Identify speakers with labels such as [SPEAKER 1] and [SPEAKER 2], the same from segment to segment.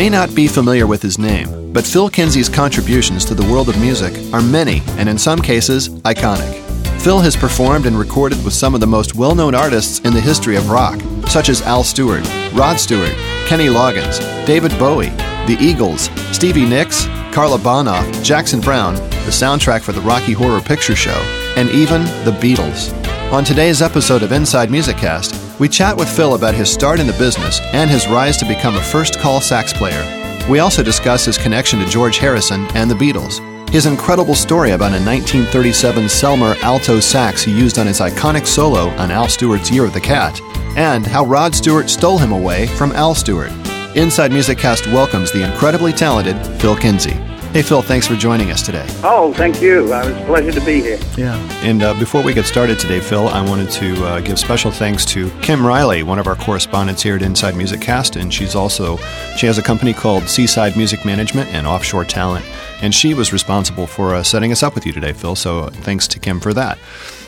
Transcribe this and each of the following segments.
[SPEAKER 1] may not be familiar with his name, but Phil Kenzie's contributions to the world of music are many and in some cases iconic. Phil has performed and recorded with some of the most well known artists in the history of rock, such as Al Stewart, Rod Stewart, Kenny Loggins, David Bowie, The Eagles, Stevie Nicks, Carla Bonoff, Jackson Browne, the soundtrack for the Rocky Horror Picture Show, and even the Beatles. On today's episode of Inside Music Cast, we chat with Phil about his start in the business and his rise to become a first call sax player. We also discuss his connection to George Harrison and the Beatles, his incredible story about a 1937 Selmer alto sax he used on his iconic solo on Al Stewart's Year of the Cat, and how Rod Stewart stole him away from Al Stewart. Inside Music Cast welcomes the incredibly talented Phil Kenzie. Hey, Phil, thanks for joining us today.
[SPEAKER 2] Oh, thank you. Uh, it's a pleasure to be here.
[SPEAKER 1] Yeah. And uh, before we get started today, Phil, I wanted to uh, give special thanks to Kim Riley, one of our correspondents here at Inside Music Cast, and she's also she has a company called Seaside Music Management and Offshore Talent, and she was responsible for uh, setting us up with you today, Phil. So thanks to Kim for that.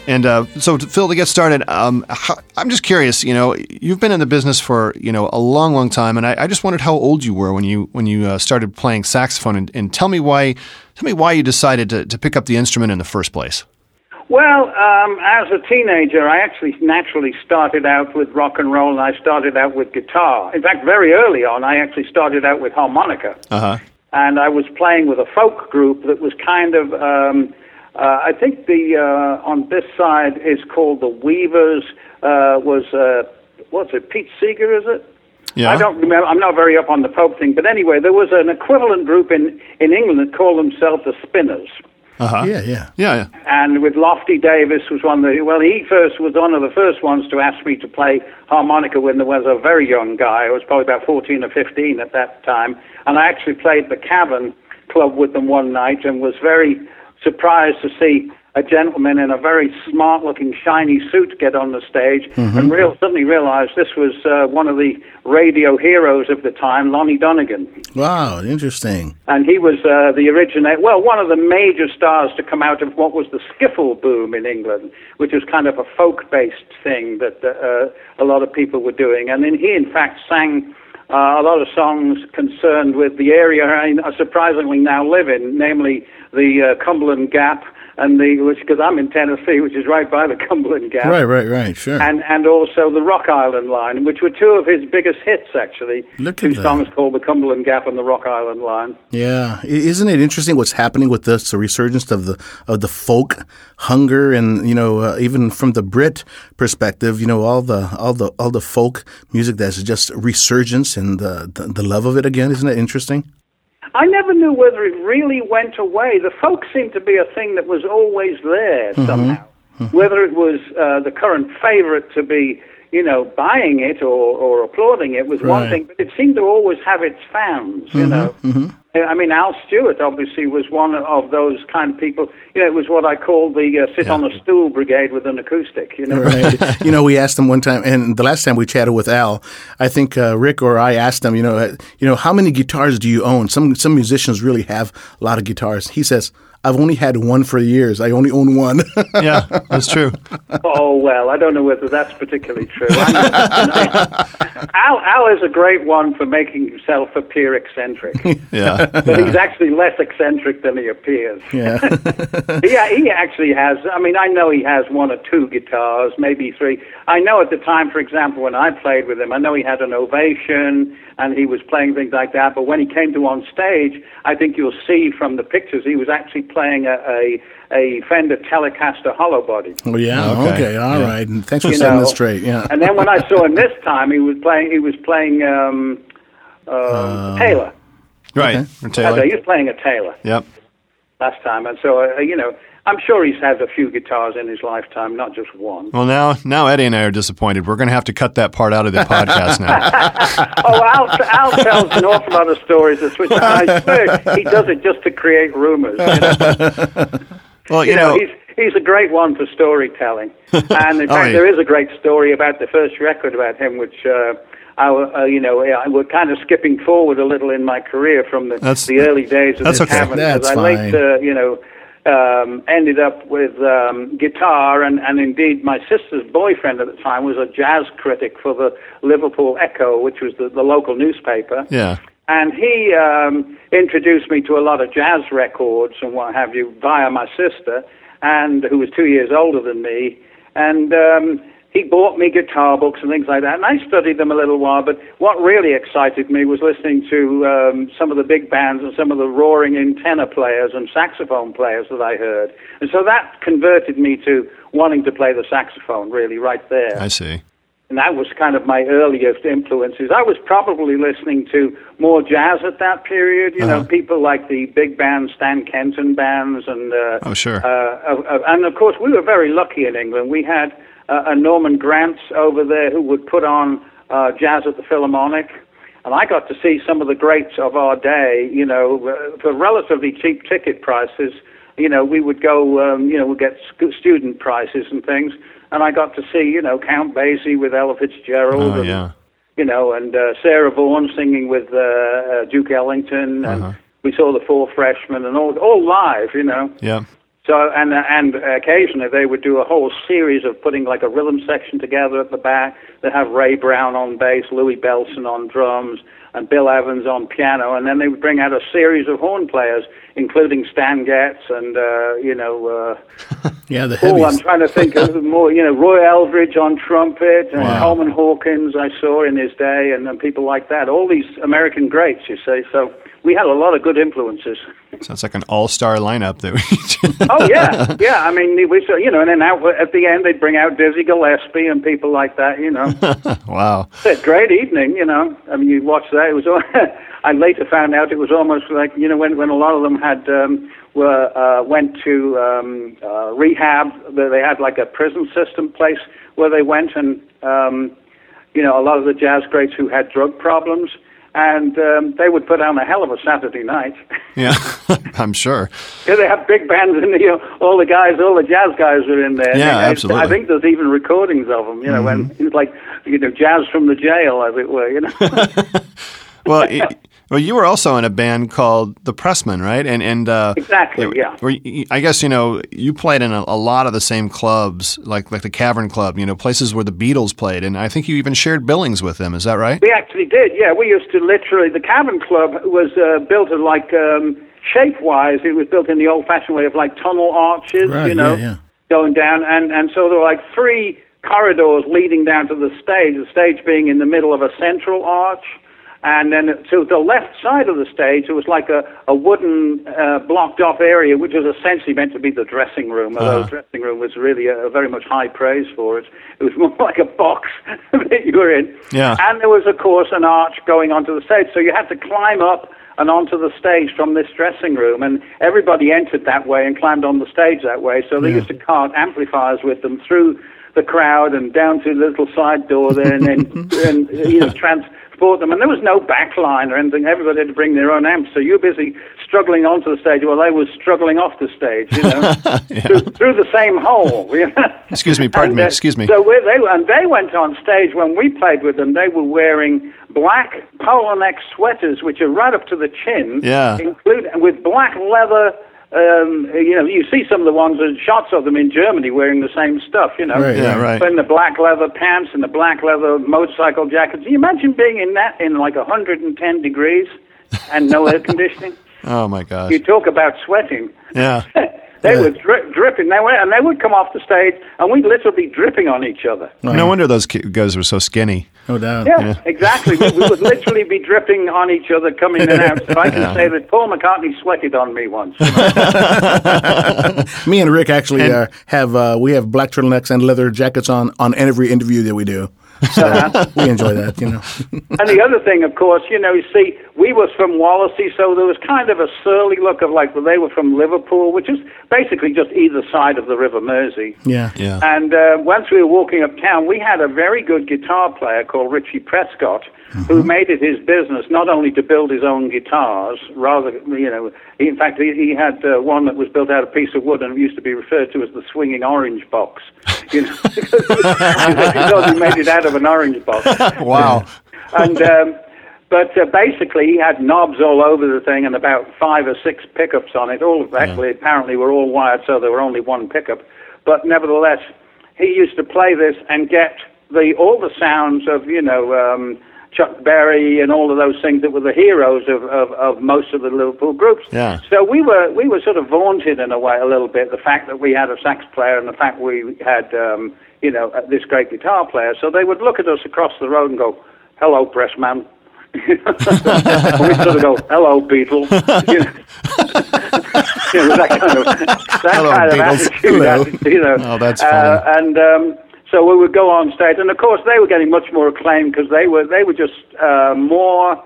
[SPEAKER 1] And uh, so, Phil, to get started, um, I'm just curious. You know, you've been in the business for you know a long, long time, and I, I just wondered how old you were when you when you uh, started playing saxophone, and, and, tell me why tell me why you decided to, to pick up the instrument in the first place.
[SPEAKER 2] Well, um, as a teenager, I actually naturally started out with rock and roll, and I started out with guitar. In fact, very early on, I actually started out with harmonica.
[SPEAKER 1] Uh-huh.
[SPEAKER 2] And I was playing with a folk group that was kind of um, uh, I think the uh, on this side is called the Weavers. Uh, was uh, what's it? Pete Seeger, is it?
[SPEAKER 1] Yeah.
[SPEAKER 2] I don't remember. I'm not very up on the Pope thing, but anyway, there was an equivalent group in in England that called themselves the Spinners.
[SPEAKER 1] Uh-huh.
[SPEAKER 3] Yeah, yeah,
[SPEAKER 1] yeah, yeah.
[SPEAKER 2] And with Lofty Davis was one of the well, he first was one of the first ones to ask me to play harmonica when there was a very young guy. I was probably about 14 or 15 at that time, and I actually played the Cavern Club with them one night and was very surprised to see a gentleman in a very smart looking shiny suit get on the stage mm-hmm. and real, suddenly realized this was uh, one of the radio heroes of the time, Lonnie Donegan.
[SPEAKER 3] Wow, interesting.
[SPEAKER 2] And he was uh, the originator, well, one of the major stars to come out of what was the skiffle boom in England, which was kind of a folk based thing that uh, a lot of people were doing. And then he, in fact, sang. Uh, a lot of songs concerned with the area I surprisingly now live in, namely the uh, Cumberland Gap and the which because I'm in Tennessee, which is right by the Cumberland Gap.
[SPEAKER 3] Right, right, right, sure.
[SPEAKER 2] And and also the Rock Island Line, which were two of his biggest hits actually.
[SPEAKER 3] Look
[SPEAKER 2] two
[SPEAKER 3] at that.
[SPEAKER 2] songs called the Cumberland Gap and the Rock Island Line.
[SPEAKER 3] Yeah, isn't it interesting what's happening with this the resurgence of the of the folk hunger and you know uh, even from the Brit perspective, you know all the all the all the folk music that's just resurgence and the, the, the love of it again. Isn't it interesting?
[SPEAKER 2] I never knew whether it really went away. The folk seemed to be a thing that was always there mm-hmm. somehow. Mm-hmm. Whether it was uh, the current favorite to be, you know, buying it or, or applauding it was
[SPEAKER 3] right.
[SPEAKER 2] one thing, but it seemed to always have its fans, you
[SPEAKER 3] mm-hmm.
[SPEAKER 2] know. I mean, Al Stewart obviously was one of those kind of people. You know, it was what I call the uh, sit yeah. on a stool brigade with an acoustic. You know,
[SPEAKER 3] right. you know, we asked him one time, and the last time we chatted with Al, I think uh, Rick or I asked him, you know, uh, you know, how many guitars do you own? Some some musicians really have a lot of guitars. He says, I've only had one for years. I only own one.
[SPEAKER 1] yeah, that's true.
[SPEAKER 2] Oh well, I don't know whether that's particularly true. Al, Al is a great one for making himself appear eccentric.
[SPEAKER 1] yeah,
[SPEAKER 2] but
[SPEAKER 1] yeah.
[SPEAKER 2] he's actually less eccentric than he appears.
[SPEAKER 3] Yeah,
[SPEAKER 2] yeah, he actually has. I mean, I know he has one or two guitars, maybe three. I know at the time, for example, when I played with him, I know he had an Ovation and he was playing things like that. But when he came to on stage, I think you'll see from the pictures he was actually playing a, a, a Fender Telecaster hollow body.
[SPEAKER 3] Oh yeah, okay, okay. all
[SPEAKER 1] yeah.
[SPEAKER 3] right. Thanks for you setting
[SPEAKER 2] know,
[SPEAKER 3] this straight. Yeah.
[SPEAKER 2] And then when I saw him this time, he was playing. He was playing um, uh, uh, Taylor.
[SPEAKER 1] Right,
[SPEAKER 3] okay.
[SPEAKER 1] Taylor.
[SPEAKER 2] he was playing a Taylor.
[SPEAKER 1] Yep.
[SPEAKER 2] Last time, and so uh, you know, I'm sure he's had a few guitars in his lifetime, not just one.
[SPEAKER 1] Well, now now Eddie and I are disappointed. We're going to have to cut that part out of the podcast now.
[SPEAKER 2] oh, Al, Al tells an awful lot of stories. Which I swear he does it just to create rumors. You know?
[SPEAKER 1] well, you,
[SPEAKER 2] you know, know, he's he's a great one for storytelling. And in
[SPEAKER 1] Oh,
[SPEAKER 2] fact,
[SPEAKER 1] yeah.
[SPEAKER 2] there is a great story about the first record about him, which. Uh, I, uh, you know, I, we're kind of skipping forward a little in my career from the,
[SPEAKER 1] That's-
[SPEAKER 2] the early days of
[SPEAKER 1] that's
[SPEAKER 2] the
[SPEAKER 1] okay.
[SPEAKER 2] tavern
[SPEAKER 3] That's
[SPEAKER 2] I
[SPEAKER 3] fine.
[SPEAKER 2] later, you know, um, ended up with um, guitar, and, and indeed my sister's boyfriend at the time was a jazz critic for the Liverpool Echo, which was the, the local newspaper.
[SPEAKER 1] yeah.
[SPEAKER 2] And he um, introduced me to a lot of jazz records and what have you via my sister, and who was two years older than me. And um, he bought me guitar books and things like that, and I studied them a little while. But what really excited me was listening to um, some of the big bands and some of the roaring in tenor players and saxophone players that I heard. And so that converted me to wanting to play the saxophone, really, right there.
[SPEAKER 4] I see.
[SPEAKER 2] And that was kind of my earliest influences. I was probably listening to more jazz at that period. You know,
[SPEAKER 4] Uh-huh.
[SPEAKER 2] people like the big band, Stan Kenton bands, and uh,
[SPEAKER 4] Oh, sure.
[SPEAKER 2] uh, uh, and of course, we were very lucky in England. We had uh, a Norman Granz over there who would put on uh, jazz at the Philharmonic, and I got to see some of the greats of our day. You know, for relatively cheap ticket prices. You know, we would go. Um, you know, we'd get student prices and things, and I got to see. You know, Count Basie with Ella Fitzgerald.
[SPEAKER 4] Oh,
[SPEAKER 2] and,
[SPEAKER 4] yeah.
[SPEAKER 2] you know, and uh, Sarah Vaughan singing with uh, uh, Duke Ellington, and
[SPEAKER 4] Uh-huh.
[SPEAKER 2] we saw the Four Freshmen, and all all live, you know.
[SPEAKER 4] Yeah.
[SPEAKER 2] So and and occasionally they would do a whole series of putting like a rhythm section together at the back. They have Ray Brown on bass, Louie Bellson on drums, and Bill Evans on piano, and then they would bring out a series of horn players, including Stan Getz and uh, you know. Uh,
[SPEAKER 3] Yeah, the
[SPEAKER 2] Oh, I'm trying to think of more. You know, Roy Eldridge on trumpet, and
[SPEAKER 4] Wow.
[SPEAKER 2] Coleman Hawkins I saw in his day, and, and people like that. All these American greats, you see. So we had a lot of good influences.
[SPEAKER 4] Sounds like an all-star lineup that we.
[SPEAKER 2] Oh yeah, yeah. I mean, we saw, you know, and then out, at the end they'd bring out Dizzy Gillespie and people like that. You know,
[SPEAKER 4] wow.
[SPEAKER 2] it's a great evening. You know, I mean, you watch that. It was. al- I later found out it was almost like you know when when a lot of them had um, were uh, went to um, uh, rehab. They they had like a prison system place where they went and um, you know a lot of the jazz greats who had drug problems. And um, they would put on a hell of a Saturday night.
[SPEAKER 4] Yeah, I'm sure.
[SPEAKER 2] Yeah, they have big bands in you know, all the guys, all the jazz guys are in there.
[SPEAKER 4] Yeah,
[SPEAKER 2] I,
[SPEAKER 4] absolutely. Mm-hmm.
[SPEAKER 2] I think there's even recordings of them, you know, when it's like, you know, jazz from the jail, as it were, you know.
[SPEAKER 4] Well, it, well, you were also in a band called the Pressmen, right? And and uh,
[SPEAKER 2] Exactly, yeah.
[SPEAKER 4] Where you, I guess you know you played in a, a lot of the same clubs, like like the Cavern Club, you know, places where the Beatles played, and I think you even shared billings with them. Is that right?
[SPEAKER 2] we actually did, yeah. We used to literally, the Cavern Club was uh, built in like, um, shape-wise, it was built in the old-fashioned way of like tunnel arches,
[SPEAKER 3] Right,
[SPEAKER 2] you know,
[SPEAKER 3] yeah, yeah.
[SPEAKER 2] going down. And, and so there were like three corridors leading down to the stage, the stage being in the middle of a central arch. And then to the left side of the stage, it was like a, a wooden uh, blocked off area, which was essentially meant to be the dressing room, although
[SPEAKER 4] Uh-huh.
[SPEAKER 2] the dressing room was really a, very much high praise for it. It was more like a box that you were in.
[SPEAKER 4] Yeah.
[SPEAKER 2] And there was, of course, an arch going onto the stage. So you had to climb up and onto the stage from this dressing room. And everybody entered that way and climbed on the stage that way. So they
[SPEAKER 3] Yeah.
[SPEAKER 2] used to cart amplifiers with them through the crowd and down to the little side door there and then and, you know, transport them. And there was no backline or anything. Everybody had to bring their own amps. So you're busy struggling onto the stage while they were struggling off the stage, you know, through, through the same hole. You know?
[SPEAKER 4] Excuse me, pardon
[SPEAKER 2] And,
[SPEAKER 4] me,
[SPEAKER 2] uh,
[SPEAKER 4] excuse me.
[SPEAKER 2] So they and they went on stage when we played with them. They were wearing black polo neck sweaters, which are right up to the chin.
[SPEAKER 4] Yeah.
[SPEAKER 2] Include with black leather. Um, you know, you see some of the ones, uh, shots of them in Germany wearing the same stuff. You know,
[SPEAKER 3] Right,
[SPEAKER 4] Yeah, right.
[SPEAKER 2] in the black leather pants and the black leather motorcycle jackets. Can you imagine being in that in like 110 degrees and no air conditioning?
[SPEAKER 4] Oh my gosh.
[SPEAKER 2] You talk about sweating.
[SPEAKER 4] Yeah.
[SPEAKER 2] they
[SPEAKER 3] Yeah.
[SPEAKER 2] were dri- dripping. They were, and they would come off the stage, and we'd literally be dripping on each other.
[SPEAKER 4] No wonder those guys were so skinny.
[SPEAKER 3] No doubt.
[SPEAKER 2] Yeah, exactly. We, we would literally be dripping on each other, coming in and out. So I can say that Paul McCartney sweated on me once.
[SPEAKER 3] Me and Rick actually uh, have uh, we have black turtlenecks and leather jackets on on every interview that we do. So we enjoy that, you know.
[SPEAKER 2] And the other thing, of course, you know, you see, we was from Wallasey, so there was kind of a surly look of like, well, they were from Liverpool, which is basically just either side of the River Mersey.
[SPEAKER 3] Yeah.
[SPEAKER 4] Yeah.
[SPEAKER 2] And uh, once we were walking uptown, we had a very good guitar player called Richie Prescott, who made it his business not only to build his own guitars, rather, you know, he, in fact, he, he had uh, one that was built out of a piece of wood and used to be referred to as the swinging orange box. You know, because he made it out of an orange box.
[SPEAKER 4] Wow.
[SPEAKER 2] And um, but uh, basically, he had knobs all over the thing and about five or six pickups on it. All actually, apparently, were all wired, so there were only one pickup. But nevertheless, he used to play this and get the all the sounds of you know um, Chuck Berry and all of those things that were the heroes of, of, of most of the Liverpool groups.
[SPEAKER 1] Yeah.
[SPEAKER 2] So we were we were sort of vaunted in a way a little bit the fact that we had a sax player and the fact we had um, you know uh, this great guitar player. So they would look at us across the road and go, "Hello, press man." we sort of go, "Hello, Beatle." You know, you know, that kind of that
[SPEAKER 1] Hello,
[SPEAKER 2] kind of attitude.
[SPEAKER 3] Hello.
[SPEAKER 2] attitude, You know,
[SPEAKER 1] Oh, that's
[SPEAKER 2] Uh, and um, so we would go on stage, and of course they were getting much more acclaim because they were they were just uh, more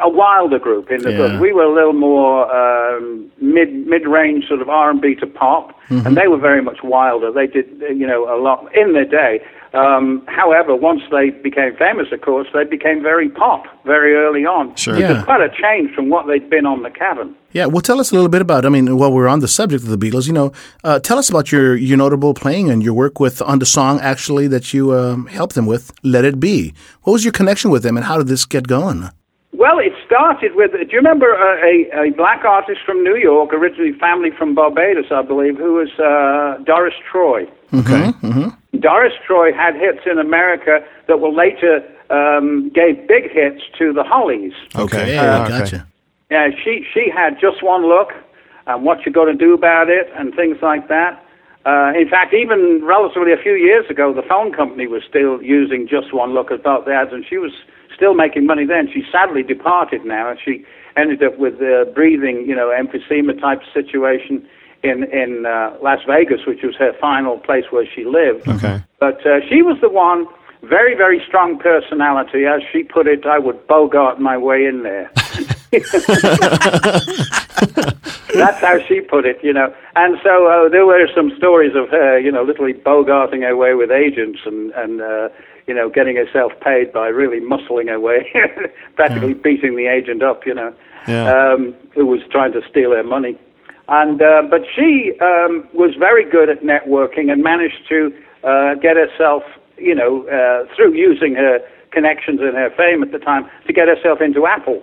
[SPEAKER 2] a wilder group in the
[SPEAKER 3] Yeah.
[SPEAKER 2] book. We were a little more um, mid mid range sort of R and B to pop, and they were very much wilder. They did you know a lot in their day. Um, however, once they became famous, of course, they became very pop very early on.
[SPEAKER 1] Sure.
[SPEAKER 3] Yeah.
[SPEAKER 2] is quite a change from what they'd been on the Cavern.
[SPEAKER 3] Yeah, well, tell us a little bit about. I mean, while we're on the subject of the Beatles, you know, uh, tell us about your your notable playing and your work with on the song actually that you um, helped them with, "Let It Be." What was your connection with them, and how did this get going?
[SPEAKER 2] Well, it started with. Do you remember a, a, a black artist from New York, originally family from Barbados, I believe, who was uh, Doris Troy?
[SPEAKER 1] Okay.
[SPEAKER 2] Doris Troy had hits in America that were later um, gave big hits to the Hollies.
[SPEAKER 1] Okay.
[SPEAKER 3] Yeah,
[SPEAKER 1] okay.
[SPEAKER 3] gotcha.
[SPEAKER 2] Yeah, she she had just one look, and what you're going to do about it, and things like that. Uh, in fact, even relatively a few years ago, the phone company was still using just one look as part of the ads, and she was still making money then. She sadly departed now, and she ended up with a breathing, you know, emphysema type situation in in uh, Las Vegas, which was her final place where she lived.
[SPEAKER 1] Okay.
[SPEAKER 2] But uh, she was the one, very, very strong personality. As she put it, I would bogart my way in there. That's how she put it, you know. And so uh, there were some stories of her, you know, literally bogarting her way with agents and, and uh, you know, getting herself paid by really muscling her way, practically beating the agent up, you know,
[SPEAKER 1] Yeah.
[SPEAKER 2] um, who was trying to steal her money. And uh, but she um, was very good at networking and managed to uh, get herself, you know, uh, through using her connections and her fame at the time, to get herself into Apple.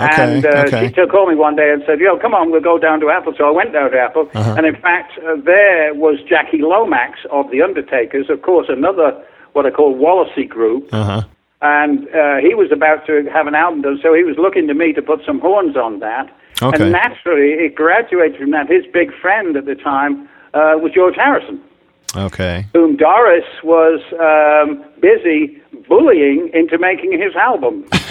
[SPEAKER 1] Okay,
[SPEAKER 2] And uh,
[SPEAKER 1] okay.
[SPEAKER 2] she took called me one day and said, "Yo, come on, we'll go down to Apple." So I went down to Apple,
[SPEAKER 1] Uh-huh.
[SPEAKER 2] and in fact, uh, there was Jackie Lomax of the Undertakers, of course, another what I call Wallasey group,
[SPEAKER 1] Uh huh.
[SPEAKER 2] and uh, he was about to have an album done, so he was looking to me to put some horns on that.
[SPEAKER 1] Okay.
[SPEAKER 2] And naturally, it graduated from that. His big friend at the time uh, was George Harrison,
[SPEAKER 1] Okay.
[SPEAKER 2] whom Doris was um, busy bullying into making his album.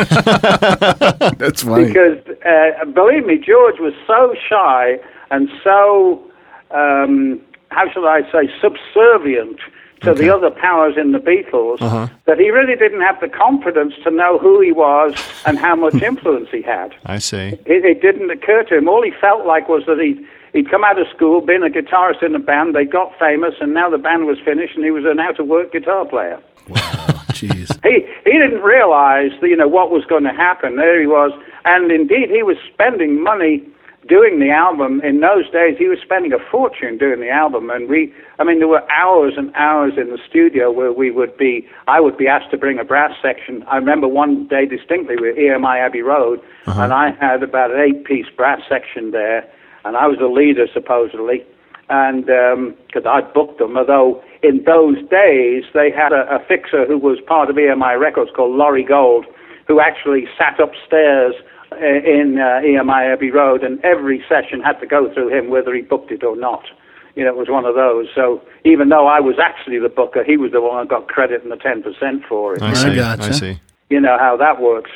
[SPEAKER 3] That's funny.
[SPEAKER 2] because uh, believe me, George was so shy and so um, how shall I say subservient to the other powers in the Beatles uh-huh. that he really didn't have the confidence to know who he was and how much influence he had.
[SPEAKER 1] I see.
[SPEAKER 2] It, it didn't occur to him. All he felt like was that he'd, he'd come out of school, been a guitarist in a band, they got famous, and now the band was finished, and he was an out of work guitar player Wow,
[SPEAKER 3] Jeez.
[SPEAKER 2] he he didn't realize you know what was going to happen. There he was, and indeed he was spending money doing the album. In those days, he was spending a fortune doing the album, and we, I mean, there were hours and hours in the studio where we would be. I would be asked to bring a brass section. I remember one day distinctly with EMI Abbey Road, uh-huh. and I had about an eight-piece brass section there, and I was the leader supposedly and um, because I'd booked them, although in those days they had a, a fixer who was part of EMI Records called Laurie Gold, who actually sat upstairs in uh, EMI Abbey Road, and every session had to go through him whether he booked it or not. You know, it was one of those. So even though I was actually the booker, he was the one that got credit and the 10% for it
[SPEAKER 1] I see.
[SPEAKER 3] gotcha.
[SPEAKER 1] I see.
[SPEAKER 2] you know how that works.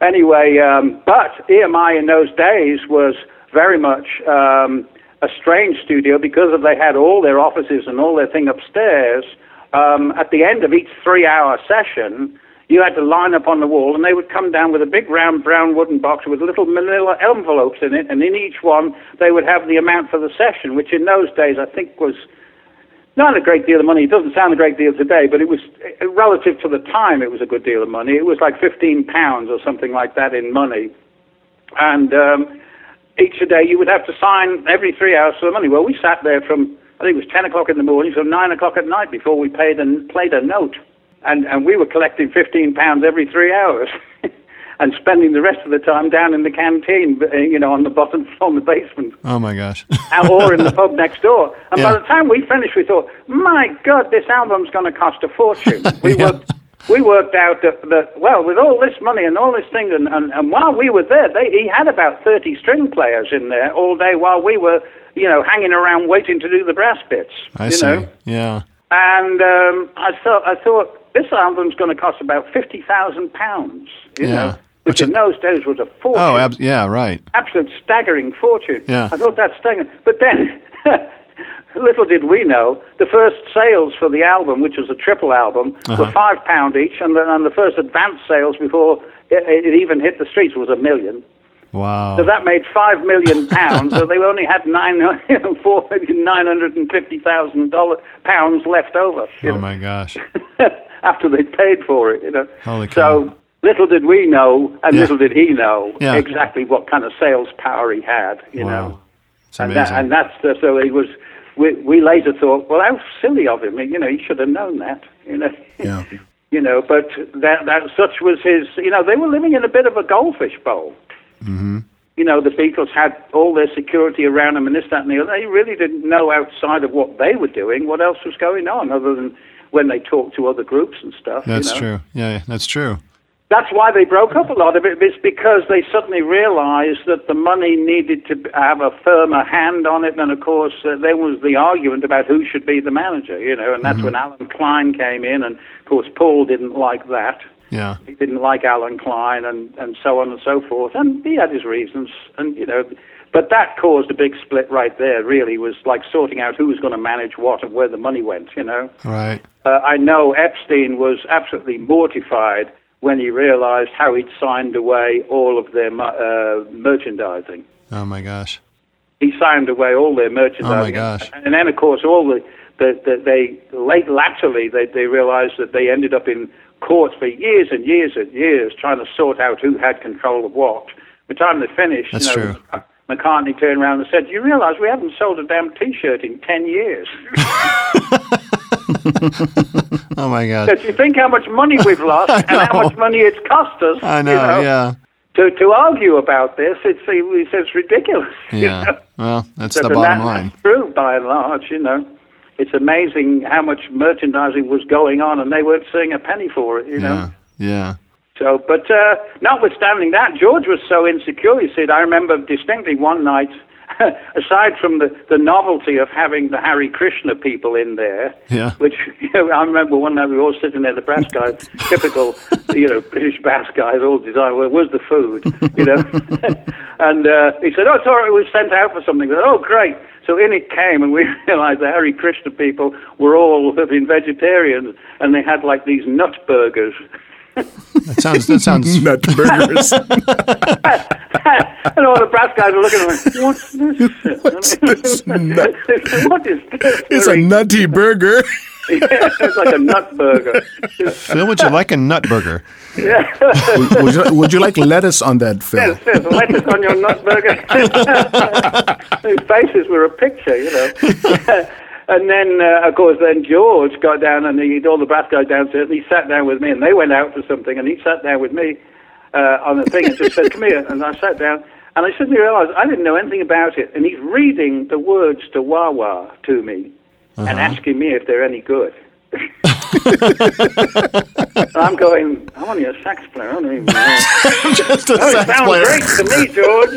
[SPEAKER 2] Anyway, um, but EMI in those days was very much um, a strange studio because of they had all their offices and all their thing upstairs. Um, at the end of each three-hour session, you had to line up on the wall, and they would come down with a big round brown wooden box with little manila envelopes in it, and in each one they would have the amount for the session, which in those days I think was not a great deal of money. It doesn't sound a great deal today, but it was uh, relative to the time. It was a good deal of money. It was like fifteen pounds or something like that in money, and um, each day you would have to sign every three hours for the money. Well, we sat there from I think it was ten o'clock in the morning till nine o'clock at night before we paid and played a note, and and we were collecting fifteen pounds every three hours. And spending the rest of the time down in the canteen, uh, you know, on the bottom floor in the basement
[SPEAKER 1] Oh my gosh.
[SPEAKER 2] or in the pub next door. And
[SPEAKER 1] Yeah.
[SPEAKER 2] by the time we finished, we thought, my God, this album's going to cost a fortune. We
[SPEAKER 1] Yeah.
[SPEAKER 2] were we worked out that, that well, with all this money and all this thing, and, and, and while we were there, they, he had about 30 string players in there all day while we were, you know, hanging around waiting to do the brass bits.
[SPEAKER 1] I
[SPEAKER 2] you
[SPEAKER 1] see.
[SPEAKER 2] Know?
[SPEAKER 1] Yeah.
[SPEAKER 2] And um, I thought, I thought this album's going to cost about fifty thousand pounds. You
[SPEAKER 1] Yeah.
[SPEAKER 2] know, which
[SPEAKER 1] Which
[SPEAKER 2] in those days was a fortune.
[SPEAKER 1] Oh, ab- yeah, right.
[SPEAKER 2] absolute staggering fortune.
[SPEAKER 1] Yeah.
[SPEAKER 2] I thought that's staggering. But then, little did we know, the first sales for the album, which was a triple album,
[SPEAKER 1] Uh-huh.
[SPEAKER 2] were five pound each, and then and the first advance sales before it, it even hit the streets was a million.
[SPEAKER 1] Wow.
[SPEAKER 2] So that made five million pounds. so they only had nine, four million nine hundred and fifty thousand dollar pounds left over.
[SPEAKER 1] oh
[SPEAKER 2] know,
[SPEAKER 1] my gosh.
[SPEAKER 2] after they paid for it, you know.
[SPEAKER 1] Holy cow.
[SPEAKER 2] so little did we know, and
[SPEAKER 1] Yeah.
[SPEAKER 2] little did he know
[SPEAKER 1] Yeah.
[SPEAKER 2] exactly what kind of sales power he had. You
[SPEAKER 1] wow.
[SPEAKER 2] know,
[SPEAKER 1] It's
[SPEAKER 2] and, that, and that's the, so he was. We, we later thought, well, how silly of him. You know, he should have known that. You know.
[SPEAKER 3] Yeah.
[SPEAKER 2] you know, but that that such was his. You know, they were living in a bit of a goldfish bowl.
[SPEAKER 1] Mm-hmm.
[SPEAKER 2] You know, the Beatles had all their security around them and this, that, and the other. They really didn't know outside of what they were doing what else was going on, other than when they talked to other groups and stuff. you
[SPEAKER 1] That's
[SPEAKER 2] know.
[SPEAKER 1] true. Yeah, that's true.
[SPEAKER 2] That's why they broke up a lot of it. It's because they suddenly realized that the money needed to have a firmer hand on it. And of course, uh, there was the argument about who should be the manager, you know, and that's when Allen Klein came in. And of course, Paul didn't like that.
[SPEAKER 1] Yeah.
[SPEAKER 2] He didn't like Allen Klein and, and so on and so forth. And he had his reasons. And, you know, but that caused a big split right there, really, was like sorting out who was going to manage what and where the money went, you know.
[SPEAKER 1] Right.
[SPEAKER 2] Uh, I know Epstein was absolutely mortified when he realized how he'd signed away all of their uh, merchandising.
[SPEAKER 1] Oh my gosh.
[SPEAKER 2] He signed away all their merchandising.
[SPEAKER 1] Oh, my gosh.
[SPEAKER 2] And then, of course, all the, the, the they late latterly they they realized that they ended up in court for years and years and years trying to sort out who had control of what. By the time they finished,
[SPEAKER 1] That's
[SPEAKER 2] you know,
[SPEAKER 1] true.
[SPEAKER 2] McCartney turned around and said, "Do you realize we haven't sold a damn T-shirt in ten years?"
[SPEAKER 1] Oh my God!
[SPEAKER 2] Said, "You think how much money we've lost and how much money it's cost us?"
[SPEAKER 1] I know.
[SPEAKER 2] you know?
[SPEAKER 1] Yeah.
[SPEAKER 2] to, to argue about this, it's, it's, it's ridiculous. you
[SPEAKER 1] Yeah.
[SPEAKER 2] know.
[SPEAKER 1] Well, that's the bottom
[SPEAKER 2] that-
[SPEAKER 1] line.
[SPEAKER 2] That's true, by and large, you know. It's amazing how much merchandising was going on, and they weren't seeing a penny for it, you know.
[SPEAKER 1] Yeah. Yeah.
[SPEAKER 2] So, but uh, notwithstanding that, George was so insecure. He said, I remember distinctly one night, aside from the, the novelty of having the Hare Krishna people in there,
[SPEAKER 1] Yeah.
[SPEAKER 2] which you know, I remember one night we were all sitting there, the brass guys, typical, you know, British brass guys, all designed, well, where's the food, you know? and uh, he said, oh, right, we were sent out for something. I said, oh, great. So in it came, and we realized the Hare Krishna people were all been vegetarians, and they had like these nut burgers.
[SPEAKER 1] That sounds. That sounds.
[SPEAKER 3] Nut burgers.
[SPEAKER 2] and all the brass guys are looking at me, what's this?
[SPEAKER 3] What's this nut?
[SPEAKER 2] what is this?
[SPEAKER 3] it's a nutty burger.
[SPEAKER 2] Yeah, it's like a nut burger.
[SPEAKER 1] Phil, would you like a nut burger?
[SPEAKER 2] Yeah.
[SPEAKER 3] would, would you, would you like lettuce on that, Phil?
[SPEAKER 2] Yes, yes, lettuce on your nut burger. These faces were a picture, you know. And then, uh, of course, then George got down and he all the brass guys downstairs and he sat down with me and they went out for something and he sat down with me uh, on the thing and just said, come here. And I sat down and I suddenly realized I didn't know anything about it. And he's reading the words to Wah Wah to me and asking me if they're any good. I'm going, I'm only a sax player. I don't even know.
[SPEAKER 1] Just a
[SPEAKER 2] Oh, it sounds
[SPEAKER 1] player.
[SPEAKER 2] great to me, George.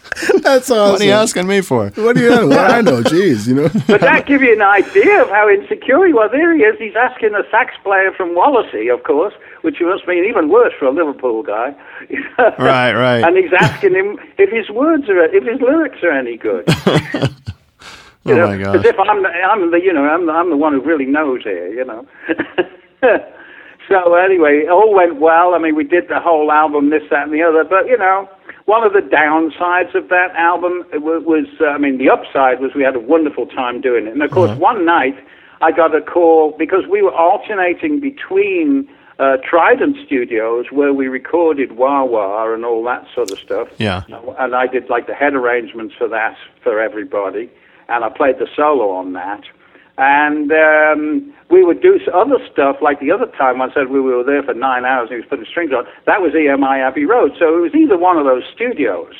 [SPEAKER 3] That's awesome.
[SPEAKER 1] What are you asking me for?
[SPEAKER 3] What do you know? What I know? Jeez, you know.
[SPEAKER 2] but that give you an idea of how insecure he was. There he is. He's asking a sax player from Wallasey, of course, which must mean even worse for a Liverpool guy.
[SPEAKER 1] Right, right.
[SPEAKER 2] And he's asking him if his words are, if his lyrics are any good.
[SPEAKER 1] Oh
[SPEAKER 2] know,
[SPEAKER 1] my gosh.
[SPEAKER 2] As if I'm the, I'm the, you know, I'm the, I'm the one who really knows here, you know. so anyway, it all went well. I mean, we did the whole album, this, that, and the other. But you know, one of the downsides of that album was, was uh, I mean, the upside was we had a wonderful time doing it. And of course, one night I got a call because we were alternating between. Uh, Trident Studios, where we recorded Wah Wah and all that sort of stuff
[SPEAKER 1] Yeah.
[SPEAKER 2] and I did like the head arrangements for that for everybody, and I played the solo on that. And um, we would do other stuff, like the other time I said we were there for nine hours and he was putting strings on. That was EMI Abbey Road, so it was either one of those studios.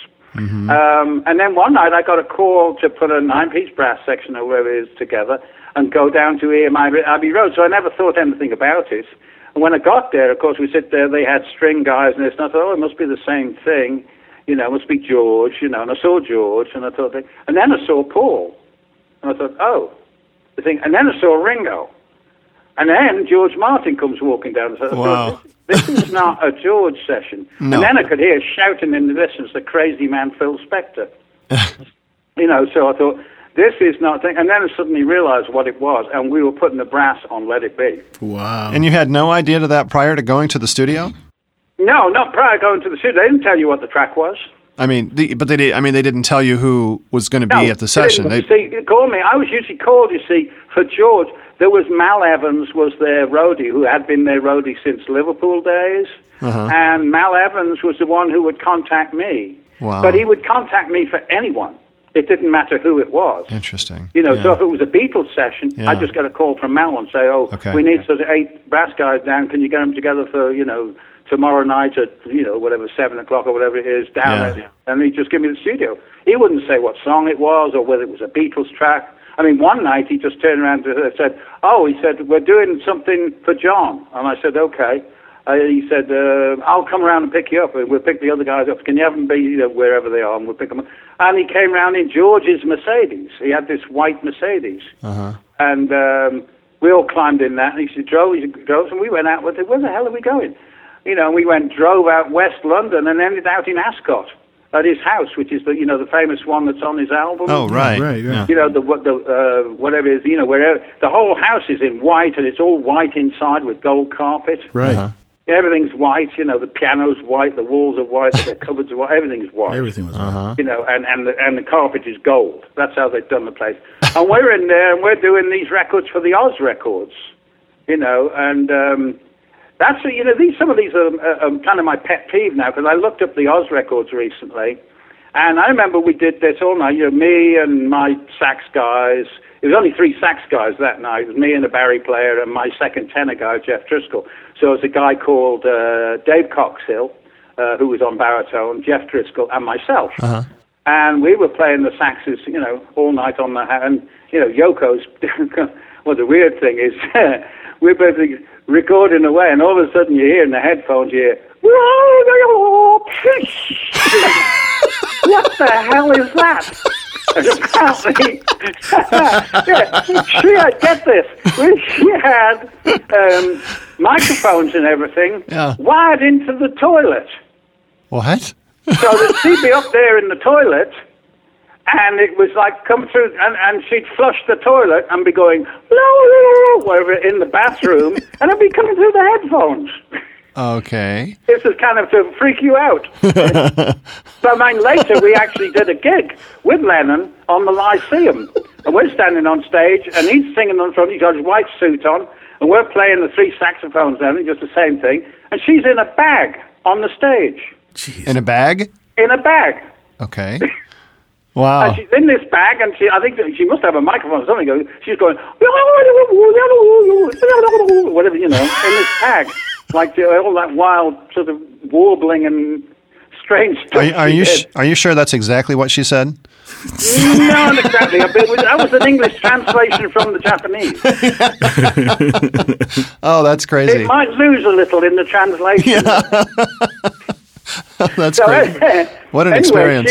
[SPEAKER 2] Um, and then one night I got a call to put a nine-piece brass section or whatever it is together, and go down to EMI Abbey Road. So I never thought anything about it. And when I got there, of course, we sit there, they had string guys and this, and I thought, oh, it must be the same thing. You know, it must be George, you know, and I saw George, and I thought, and then I saw Paul. And I thought, oh, the thing, and then I saw Ringo. And then George Martin comes walking down the side.
[SPEAKER 1] Wow.
[SPEAKER 2] This is not a George session.
[SPEAKER 1] No.
[SPEAKER 2] And then I could hear shouting in the distance, the crazy man Phil Spector. you know, so I thought, this is not thing. And then I suddenly realized what it was, and we were putting the brass on Let It Be.
[SPEAKER 3] Wow.
[SPEAKER 1] And you had no idea to that prior to going to the studio?
[SPEAKER 2] No, not prior to going to the studio. They didn't tell you what the track was.
[SPEAKER 1] I mean, the, but they did, I mean, they didn't tell you who was going to be
[SPEAKER 2] No,
[SPEAKER 1] at the session.
[SPEAKER 2] didn't.
[SPEAKER 1] They,
[SPEAKER 2] see, call me. I was usually called, you see, for George. There was Mal Evans was their roadie, who had been their roadie since Liverpool days.
[SPEAKER 1] Uh-huh.
[SPEAKER 2] And Mal Evans was the one who would contact me.
[SPEAKER 1] Wow.
[SPEAKER 2] But he would contact me for anyone. It didn't matter who it was.
[SPEAKER 1] interesting.
[SPEAKER 2] You know,
[SPEAKER 1] Yeah.
[SPEAKER 2] so if it was a Beatles session,
[SPEAKER 1] Yeah.
[SPEAKER 2] I'd just get a call from Mal and say, "Oh,
[SPEAKER 1] Okay.
[SPEAKER 2] we need sort of eight brass guys down. Can you get them together for you know tomorrow night at you know whatever seven o'clock or whatever it is down
[SPEAKER 1] Yeah.
[SPEAKER 2] there?" And he'd just give me the studio. He wouldn't say what song it was or whether it was a Beatles track. I mean, one night he just turned around and said, "Oh, he said we're doing something for John," and I said, "Okay." Uh, he said, uh, I'll come around and pick you up, and we'll pick the other guys up. Can you have them be you know, wherever they are, and we'll pick them up. And he came round in George's Mercedes. He had this white Mercedes.
[SPEAKER 1] Uh-huh.
[SPEAKER 2] And um, we all climbed in that, and he said, drove, he drove, and we went out with it. Where the hell are we going? You know, we went, drove out West London and ended out in Ascot at his house, which is the, you know, the famous one that's on his album.
[SPEAKER 1] Oh, right.
[SPEAKER 3] Right, yeah.
[SPEAKER 2] You know, the, what the, uh, whatever it is, you know, wherever the whole house is in white, and it's all white inside with gold carpet.
[SPEAKER 3] Right.
[SPEAKER 1] Uh-huh.
[SPEAKER 2] Everything's white, you know, the piano's white, the walls are white, the cupboards are white, everything's white
[SPEAKER 3] Everything was
[SPEAKER 1] Uh-huh.
[SPEAKER 2] you know, and and the, and the carpet is gold. That's how they've done the place. and we're in there, and we're doing these records for the Oz records, you know, and um, that's you know these some of these are uh, um, kind of my pet peeve now because I looked up the Oz records recently, and I remember we did this all night. You know, me and my sax guys. It was only three sax guys that night. It was me and a Barry player and my second tenor guy, Jeff Driscoll. So it was a guy called uh, Dave Coxhill, uh, who was on baritone, Jeff Driscoll, and myself.
[SPEAKER 1] Uh-huh.
[SPEAKER 2] And we were playing the saxes, you know, all night on the and you know Yoko's. well, the weird thing is, we're both recording away, and all of a sudden you hear in the headphones, you hear, "What the hell is that?" And apparently, yeah, she had, get this, she had um, microphones and everything
[SPEAKER 1] Yeah.
[SPEAKER 2] wired into the toilet.
[SPEAKER 1] What?
[SPEAKER 2] So that she'd be up there in the toilet, and it was like come through, and, and she'd flush the toilet and be going, wherever in the bathroom, and it'd be coming through the headphones.
[SPEAKER 1] Okay.
[SPEAKER 2] This is kind of to freak you out. so I mean, later we actually did a gig with Lennon on the Lyceum, and we're standing on stage, and he's singing on front. He's got his white suit on, and we're playing the three saxophones and just the same thing, and she's in a bag on the stage,
[SPEAKER 1] In a bag?
[SPEAKER 2] in a bag.
[SPEAKER 1] Okay. Wow.
[SPEAKER 2] And she's in this bag, and she, I think she must have a microphone or something. She's going, whatever, you know, in this bag. Like all that wild sort of warbling and strange stuff.
[SPEAKER 1] Are, you- are you sh- are you sure that's exactly what she said?
[SPEAKER 2] No, exactly. Was, that was an English translation from the Japanese.
[SPEAKER 1] Oh, that's crazy.
[SPEAKER 2] It might lose a little in the translation.
[SPEAKER 1] that's
[SPEAKER 2] So,
[SPEAKER 1] crazy. What an
[SPEAKER 2] anyway,
[SPEAKER 1] experience.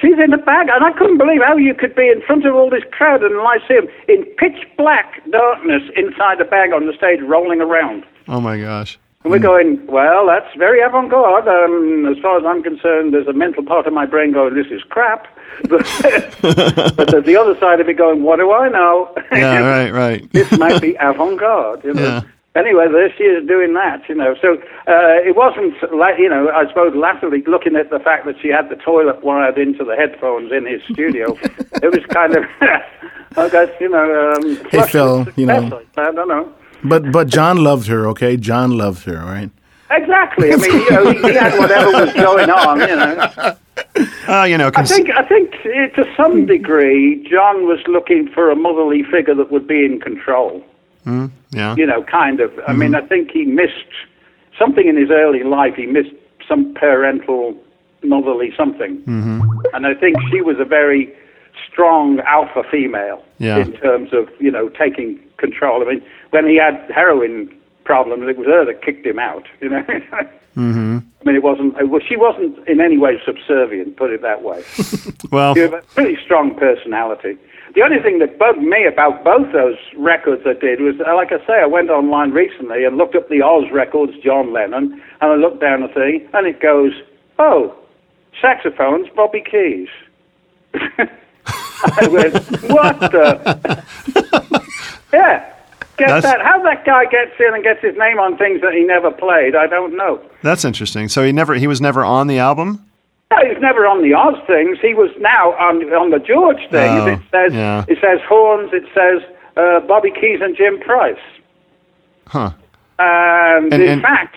[SPEAKER 2] She's, in the bag, and I couldn't believe how you could be in front of all this crowd in the Lyceum in pitch black darkness inside a bag on the stage rolling around.
[SPEAKER 1] Oh my gosh.
[SPEAKER 2] And we're going, well, that's very avant garde. Um, as far as I'm concerned, there's a mental part of my brain going, this is crap. But, but there's the other side of it going, what do I know?
[SPEAKER 1] Yeah, right, right.
[SPEAKER 2] this might be avant garde. You know?
[SPEAKER 1] Yeah.
[SPEAKER 2] Anyway, there she is doing that, you know. So uh, it wasn't, like, you know, I suppose latterly looking at the fact that she had the toilet wired into the headphones in his studio, it was kind of, I guess, you know, um, flushed
[SPEAKER 3] Phil, you know.
[SPEAKER 2] I don't know.
[SPEAKER 3] But but John loved her, okay? John loved her, all right?
[SPEAKER 2] Exactly. I mean, you know, he, he had whatever was going on, you know.
[SPEAKER 1] Oh, you know,
[SPEAKER 2] I think, I think uh, to some degree, John was looking for a motherly figure that would be in control.
[SPEAKER 1] Yeah.
[SPEAKER 2] you know, kind of. I mean, I think he missed something in his early life. He missed some parental, motherly something. Mm-hmm. And I think she was a very strong alpha female
[SPEAKER 1] Yeah.
[SPEAKER 2] in terms of you know taking control. I mean, when he had heroin problems, it was her that kicked him out. You know. mm-hmm. I mean, it wasn't. It was, she wasn't in any way subservient. Put it that way.
[SPEAKER 1] Well,
[SPEAKER 2] You have a pretty strong personality. The only thing that bugged me about both those records I did was, uh, like I say, I went online recently and looked up the Oz records, John Lennon, and I looked down the thing, and it goes, oh, saxophones, Bobby Keys. I went, what the? yeah. Get
[SPEAKER 1] That's-
[SPEAKER 2] that? How that guy gets in and gets his name on things that he never played, I don't know.
[SPEAKER 1] that's interesting. So he never he was never on the album.
[SPEAKER 2] No, he was never on the Oz things. He was now on on the George things.
[SPEAKER 1] Oh,
[SPEAKER 2] it says
[SPEAKER 1] yeah.
[SPEAKER 2] it says horns. It says uh, Bobby Keys and Jim Price.
[SPEAKER 1] Huh.
[SPEAKER 2] And,
[SPEAKER 1] And-
[SPEAKER 2] in
[SPEAKER 1] and-
[SPEAKER 2] fact,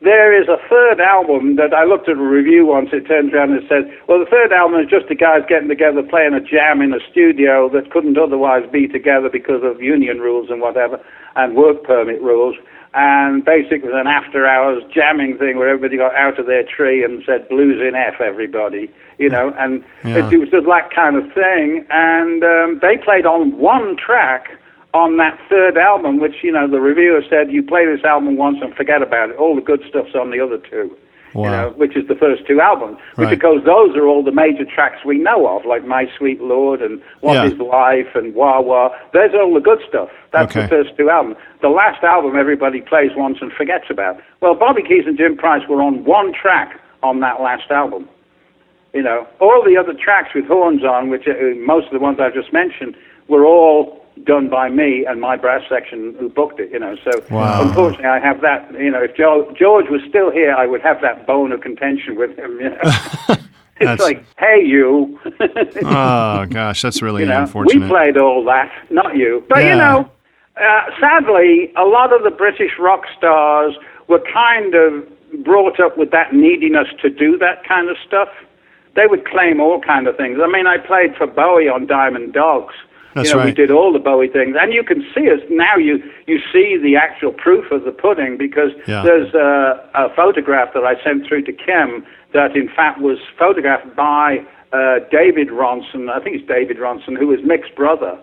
[SPEAKER 2] there is a third album that I looked at a review once. It turns around and said, "Well, the third album is just the guys getting together playing a jam in a studio that couldn't otherwise be together because of union rules and whatever, and work permit rules." And basically, it was an after-hours jamming thing where everybody got out of their tree and said "blues in F, everybody," you know, and
[SPEAKER 1] Yeah.
[SPEAKER 2] it, it was just that kind of thing. And um, they played on one track on that third album, which you know the reviewer said you play this album once and forget about it. All the good stuff's on the other two. You know, which is the first two albums,
[SPEAKER 1] Right.
[SPEAKER 2] because those are all the major tracks we know of, like My Sweet Lord and What Is
[SPEAKER 1] Yeah.
[SPEAKER 2] Life and Wah Wah. There's all the good stuff. That's the first two albums. The last album everybody plays once and forgets about. Well, Bobby Keys and Jim Price were on one track on that last album. You know, all the other tracks with horns on, which uh, most of the ones I've just mentioned, were all done by me and my brass section who booked it. You know, so
[SPEAKER 1] Wow.
[SPEAKER 2] unfortunately, I have that. You know, if Joe, George was still here, I would have that bone of contention with him. You know, it's
[SPEAKER 1] That's-
[SPEAKER 2] like, hey, you.
[SPEAKER 1] Oh gosh, that's really
[SPEAKER 2] You know,
[SPEAKER 1] unfortunate.
[SPEAKER 2] we played all that, not you. But
[SPEAKER 1] Yeah.
[SPEAKER 2] you know, uh, sadly, a lot of the British rock stars were kind of brought up with that neediness to do that kind of stuff. They would claim all kind of things. I mean, I played for Bowie on Diamond Dogs.
[SPEAKER 1] That's
[SPEAKER 2] you know, we did all the Bowie things, and you can see us now. You you see the actual proof of the pudding because
[SPEAKER 1] Yeah.
[SPEAKER 2] there's a, a photograph that I sent through to Kim that, in fact, was photographed by uh, David Ronson. I think it's David Ronson, who was Mick's brother,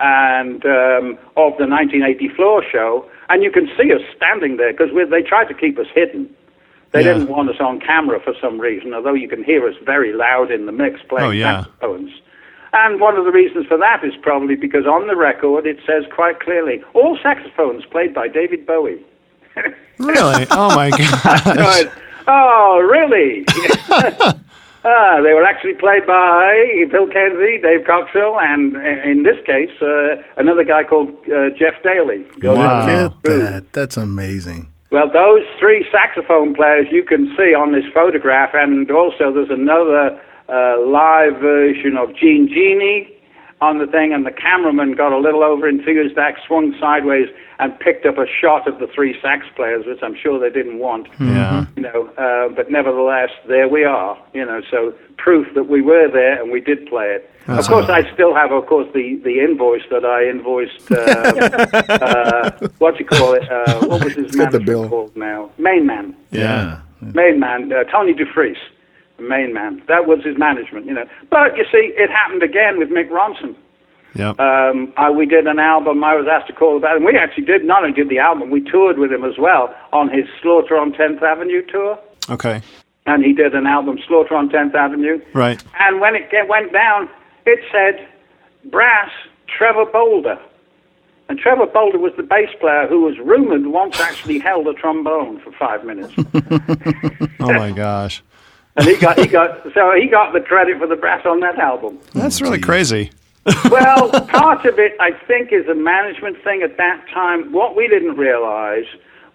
[SPEAKER 2] and um, of the 1980 floor show. And you can see us standing there because they tried to keep us hidden. They
[SPEAKER 1] Yeah.
[SPEAKER 2] didn't want us on camera for some reason, although you can hear us very loud in the mix playing
[SPEAKER 1] Oh, yeah.
[SPEAKER 2] saxophones. And one of the reasons for that is probably because on the record it says quite clearly all saxophones played by David Bowie.
[SPEAKER 1] really? Oh my God.
[SPEAKER 2] Right. oh, really? ah, they were actually played by Phil Kenzie, Dave Coxwell, and uh, in this case, uh, another guy called uh, Jeff Daly.
[SPEAKER 1] Wow.
[SPEAKER 3] Look at that. That's amazing.
[SPEAKER 2] well, those three saxophone players you can see on this photograph, and also there's another uh, live version of Jean Genie on the thing, and the cameraman got a little over enthused, back, swung sideways, and picked up a shot of the three sax players, which I'm sure they didn't want.
[SPEAKER 1] Yeah.
[SPEAKER 2] You know, uh, but nevertheless, there we are. You know, so proof that we were there and we did play it. of course, I still have, of course, the, the invoice that I invoiced. Uh, uh, what do you call it? Uh, what was his
[SPEAKER 5] got bill.
[SPEAKER 2] called now? Main man.
[SPEAKER 1] Yeah.
[SPEAKER 2] Main man. Uh, Tony DeFries. Main man. That was his management. You know. But you see, it happened again with Mick Ronson.
[SPEAKER 1] Yep.
[SPEAKER 2] Um, I, we did an album. I was asked to call about, and we actually did not only did the album, we toured with him as well on his Slaughter on 10th Avenue tour.
[SPEAKER 1] Okay.
[SPEAKER 2] And he did an album, Slaughter on 10th Avenue.
[SPEAKER 1] Right.
[SPEAKER 2] And when it get, went down, it said brass Trevor Bolder. And Trevor Bolder was the bass player who was rumored once actually held a trombone for five minutes.
[SPEAKER 1] Oh my gosh.
[SPEAKER 2] And he got he got so he got the credit for the brass on that album.
[SPEAKER 1] That's really crazy.
[SPEAKER 2] well, part of it, I think, is a management thing at that time. What we didn't realize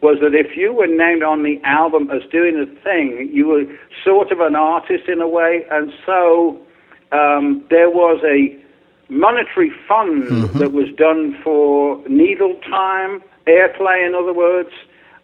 [SPEAKER 2] was that if you were named on the album as doing a thing, you were sort of an artist in a way, and so um, there was a monetary fund that was done for needle time, airplay, in other words,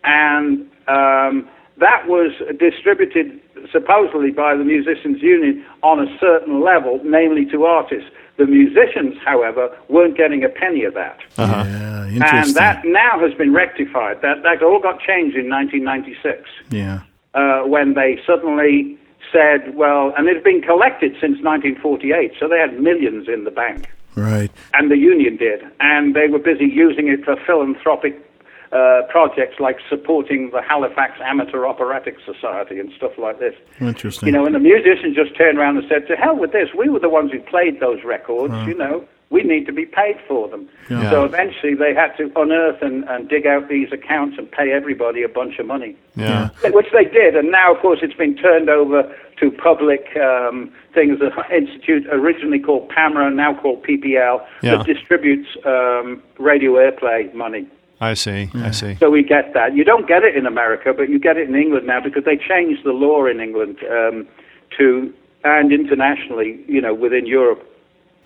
[SPEAKER 2] and um, that was distributed supposedly by the Musicians Union on a certain level, namely to artists. The musicians, however, weren't getting a penny of that.
[SPEAKER 3] Yeah, interesting.
[SPEAKER 2] And that now has been rectified. That, that all got changed in 1996
[SPEAKER 3] yeah.
[SPEAKER 2] uh, when they suddenly said, well, and it had been collected since 1948, so they had millions in the bank.
[SPEAKER 3] Right.
[SPEAKER 2] And the union did. And they were busy using it for philanthropic uh, projects like supporting the Halifax Amateur Operatic Society and stuff like this.
[SPEAKER 3] Interesting.
[SPEAKER 2] You know, and the musicians just turned around and said, to hell with this. We were the ones who played those records, you know. We need to be paid for them.
[SPEAKER 1] Yeah.
[SPEAKER 2] So eventually they had to unearth and, and dig out these accounts and pay everybody a bunch of money
[SPEAKER 1] Yeah.
[SPEAKER 2] which they did, and now, of course, it's been turned over to public um, things. The institute originally called PAMRA, now called PPL,
[SPEAKER 1] Yeah.
[SPEAKER 2] that distributes um, radio airplay money.
[SPEAKER 1] I see. I see.
[SPEAKER 2] So we get that. You don't get it in America, but you get it in England now because they changed the law in England um, to and internationally, you know, within Europe.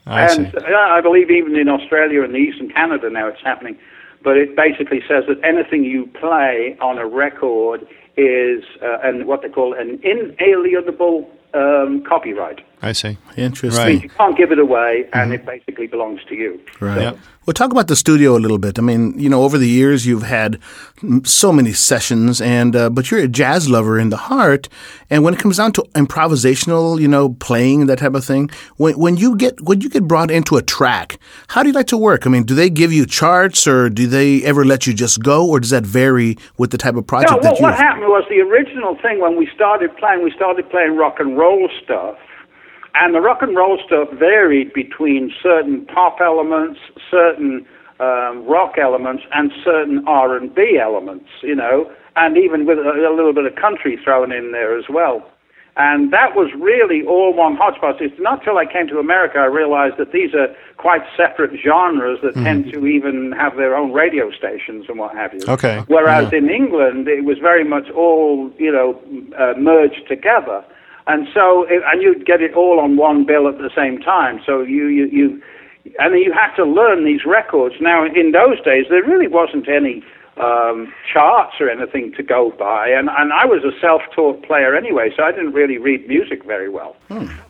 [SPEAKER 1] I
[SPEAKER 2] and
[SPEAKER 1] see.
[SPEAKER 2] uh, I believe even in Australia and the Eastern Canada now it's happening. But it basically says that anything you play on a record is uh, an, what they call an inalienable um, copyright.
[SPEAKER 1] I see.
[SPEAKER 3] Interesting.
[SPEAKER 1] Right.
[SPEAKER 2] You can't give it away, and it basically belongs to you.
[SPEAKER 3] Right.
[SPEAKER 1] Yep.
[SPEAKER 3] Well, talk about the studio a little bit. I mean, you know, over the years you've had so many sessions, and uh, but you're a jazz lover in the heart. And when it comes down to improvisational, you know, playing that type of thing, when when you get when you get brought into a track, how do you like to work? I mean, do they give you charts, or do they ever let you just go, or does that vary with the type of project
[SPEAKER 2] No,
[SPEAKER 3] that you?
[SPEAKER 2] what happened was the original thing when we started playing, we started playing rock and roll stuff. And the rock and roll stuff varied between certain pop elements, certain um, rock elements, and certain R&B elements, you know, and even with a, a little bit of country thrown in there as well. And that was really all one hodgepodge. It's not till I came to America I realized that these are quite separate genres that tend to even have their own radio stations and what have you.
[SPEAKER 1] Okay.
[SPEAKER 2] Whereas
[SPEAKER 1] Yeah.
[SPEAKER 2] in England, it was very much all, you know, uh, merged together. And so, it, and you'd get it all on one bill at the same time. So you, you, you, and you had to learn these records. Now, in those days, there really wasn't any um, charts or anything to go by. And, and I was a self-taught player anyway, so I didn't really read music very well.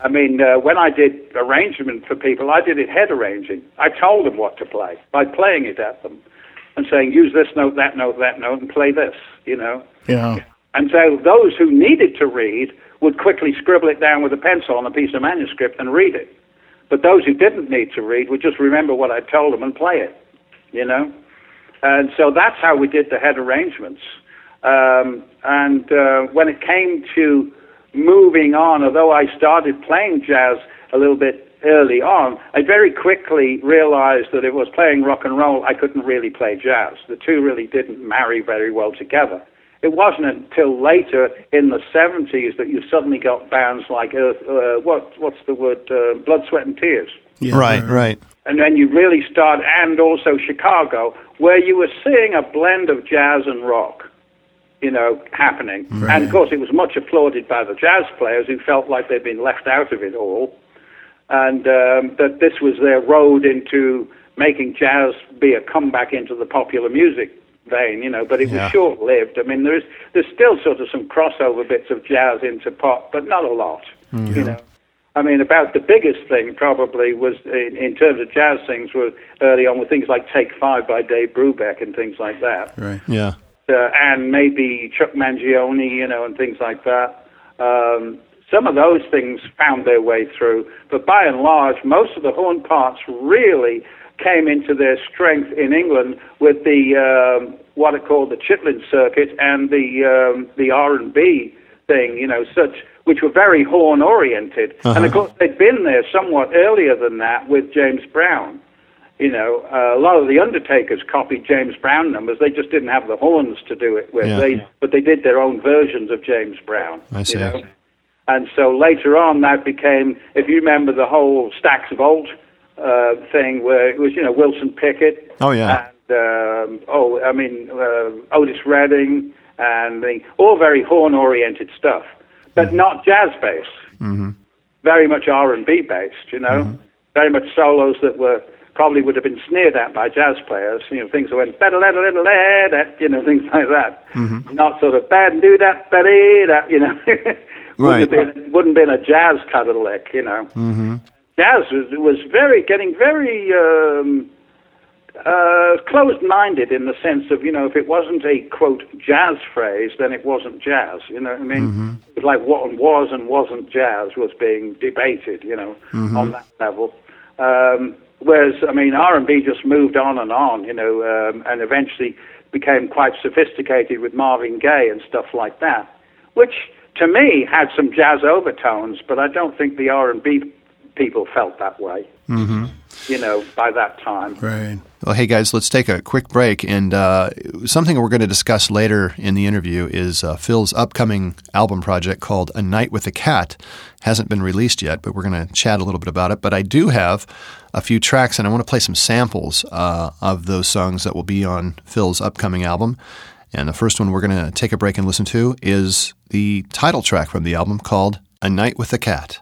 [SPEAKER 2] I mean, uh, when I did arrangement for people, I did it head arranging. I told them what to play by playing it at them and saying, use this note, that note, that note, and play this, you know.
[SPEAKER 3] yeah.
[SPEAKER 2] And so those who needed to read would quickly scribble it down with a pencil on a piece of manuscript and read it. But those who didn't need to read would just remember what I told them and play it, you know? And so that's how we did the head arrangements. Um, and uh, when it came to moving on, although I started playing jazz a little bit early on, I very quickly realized that if I was playing rock and roll, I couldn't really play jazz. The two really didn't marry very well together. It wasn't until later in the 70s that you suddenly got bands like Earth, uh, what, what's the word, uh, Blood, Sweat and Tears.
[SPEAKER 3] yeah.
[SPEAKER 1] Right. Right.
[SPEAKER 2] And then you really start, and also Chicago, where you were seeing a blend of jazz and rock, you know, happening. And of course, it was much applauded by the jazz players who felt like they'd been left out of it all, and um, that this was their road into making jazz be a comeback into the popular music vein, you know. But it was short-lived. I mean, there's there's still sort of some crossover bits of jazz into pop, but not a lot, you know. I mean, about the biggest thing probably was in, in terms of jazz things were early on with things like Take Five by Dave Brubeck and things like that,
[SPEAKER 3] Right.
[SPEAKER 1] Yeah.
[SPEAKER 2] uh, and maybe Chuck Mangione, you know, and things like that. Um, some of those things found their way through, but by and large, most of the horn parts really came into their strength in England with the um, what are called the Chitlin circuit and the um, the R and B thing, you know, such which were very horn oriented. And of course, they'd been there somewhat earlier than that with James Brown. You know, uh, a lot of the Undertakers copied James Brown numbers. They just didn't have the horns to do it with.
[SPEAKER 1] Yeah.
[SPEAKER 2] They, but they did their own versions of James Brown.
[SPEAKER 1] I see.
[SPEAKER 2] You know? And so later on, that became, if you remember the whole Stax Volt uh, thing, where it was, you know, Wilson Pickett.
[SPEAKER 1] Oh, yeah.
[SPEAKER 2] And, um, oh, I mean, uh, Otis Redding, and the, all very horn-oriented stuff, but not jazz based. Mm-hmm. Very much R&B based, you know. Very much solos that were probably would have been sneered at by jazz players. You know, things that went better, little, little, that, you know, things like that. Not sort of bad and do that, betty, that, you know. wouldn't,
[SPEAKER 1] Right.
[SPEAKER 2] have been, wouldn't have been a jazz kind of lick, you know. Jazz was, was very getting very um, uh, closed-minded in the sense of you know if it wasn't a quote jazz phrase, then it wasn't jazz. You know what I mean? Mm-hmm. It was like what was and wasn't jazz was being debated. You know, mm-hmm. on that level. Um, whereas I mean R&B just moved on and on. You know, um, and eventually became quite sophisticated with Marvin Gaye and stuff like that, which to me had some jazz overtones, but I don't think the R&B people felt that way. Mm-hmm. You know, by that time.
[SPEAKER 3] Right.
[SPEAKER 4] Well, hey guys, let's take a quick break. And uh, something we're going to discuss later in the interview is uh, Phil's upcoming album project called A Night with a Cat. Hasn't been released yet, but we're going to chat a little bit about it. But I do have a few tracks, and I want to play some samples uh, of those songs that will be on Phil's upcoming album. And the first one we're going to take a break and listen to is the title track from the album called A Night with a Cat.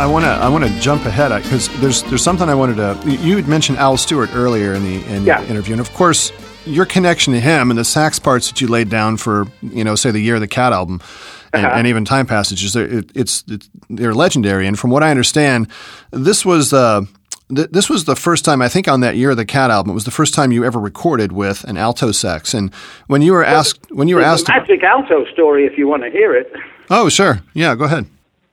[SPEAKER 1] I want to I want to jump ahead because there's there's something I wanted to. You had mentioned Al Stewart earlier in the, in
[SPEAKER 2] yeah.
[SPEAKER 1] the interview, and of course your connection to him and the sax parts that you laid down for you know say the Year of the Cat album. And, uh-huh. and even time passages, it, it's, it's, they're legendary. And from what I understand, this was uh, th- this was the first time I think on that year of the Cat album. It was the first time you ever recorded with an alto sax. And when you were asked, when you were asked,
[SPEAKER 2] a magic alto story, if you want to hear it.
[SPEAKER 1] Oh, sure, yeah, go ahead.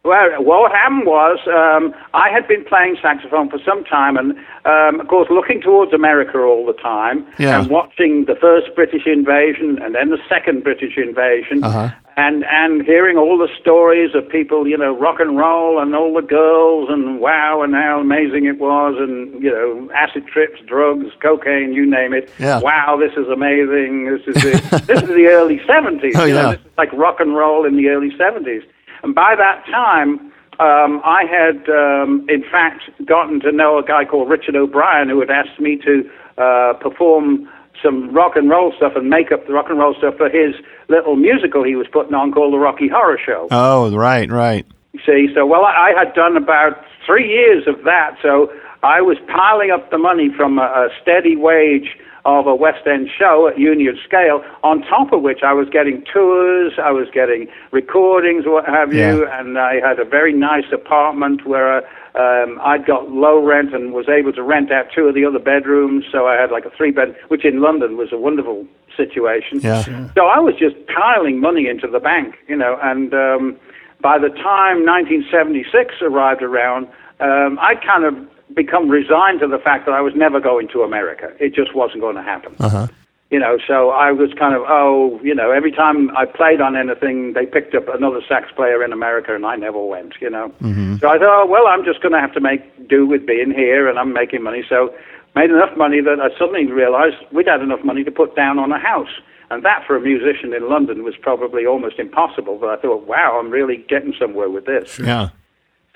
[SPEAKER 2] Well, what happened was um, I had been playing saxophone for some time, and um, of course, looking towards America all the time,
[SPEAKER 1] yeah.
[SPEAKER 2] and watching the first British invasion and then the second British invasion,
[SPEAKER 1] uh-huh.
[SPEAKER 2] and and hearing all the stories of people, you know, rock and roll, and all the girls, and wow, and how amazing it was, and you know, acid trips, drugs, cocaine, you name it.
[SPEAKER 1] Yeah.
[SPEAKER 2] Wow, this is amazing. This is the, this is the early seventies.
[SPEAKER 1] Oh,
[SPEAKER 2] you know,
[SPEAKER 1] yeah.
[SPEAKER 2] like rock and roll in the early seventies. And by that time, um, I had, um, in fact, gotten to know a guy called Richard O'Brien who had asked me to uh, perform some rock and roll stuff and make up the rock and roll stuff for his little musical he was putting on called The Rocky Horror Show.
[SPEAKER 1] Oh, right, right.
[SPEAKER 2] See, so well, I, I had done about three years of that, so I was piling up the money from a, a steady wage of a West End show at Union Scale, on top of which I was getting tours, I was getting recordings, what have you, and I had a very nice apartment where um, I'd got low rent and was able to rent out two of the other bedrooms, so I had like a three bed, which in London was a wonderful situation.
[SPEAKER 1] Yeah.
[SPEAKER 2] So I was just piling money into the bank, you know, and um, by the time 1976 arrived around, um, I kind of become resigned to the fact that I was never going to America. It just wasn't going to happen.
[SPEAKER 1] Uh-huh.
[SPEAKER 2] You know, so I was kind of, oh, you know, every time I played on anything, they picked up another sax player in America, and I never went. You know, so I thought, oh, well, I'm just going to have to make do with being here, and I'm making money. So made enough money that I suddenly realized we'd had enough money to put down on a house. And that for a musician in London was probably almost impossible. But I thought, wow, I'm really getting somewhere with this.
[SPEAKER 1] Yeah.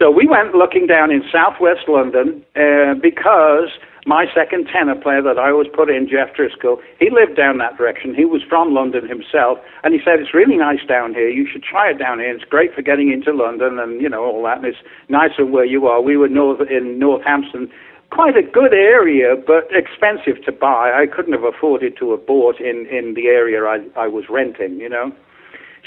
[SPEAKER 2] So we went looking down in southwest London uh, because my second tenor player that I always put in, Jeff Driscoll, he lived down that direction. He was from London himself, and he said, It's really nice down here. You should try it down here. It's great for getting into London and, you know, all that. And it's nicer where you are. We were north in North Hampstead, quite a good area, but expensive to buy. I couldn't have afforded to have bought in, in the area I, I was renting, you know.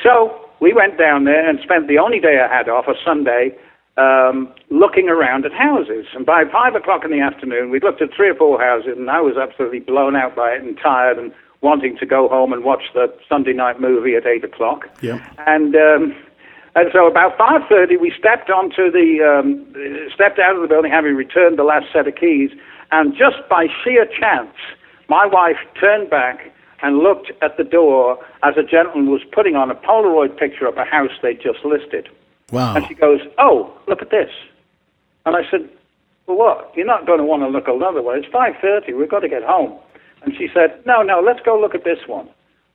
[SPEAKER 2] So we went down there and spent the only day I had off, a Sunday, um, looking around at houses. And by five o'clock in the afternoon, we'd looked at three or four houses, and I was absolutely blown out by it and tired and wanting to go home and watch the Sunday night movie at eight o'clock.
[SPEAKER 3] Yeah.
[SPEAKER 2] And um, and so about five thirty, we stepped onto the um, stepped out of the building, having returned the last set of keys, and just by sheer chance, my wife turned back and looked at the door as a gentleman was putting on a Polaroid picture of a house they'd just listed.
[SPEAKER 3] Wow.
[SPEAKER 2] And she goes, "Oh, look at this." And I said, "Well, what? You're not going to want to look another way. It's 5:30. We've got to get home." And she said, "No, no. Let's go look at this one."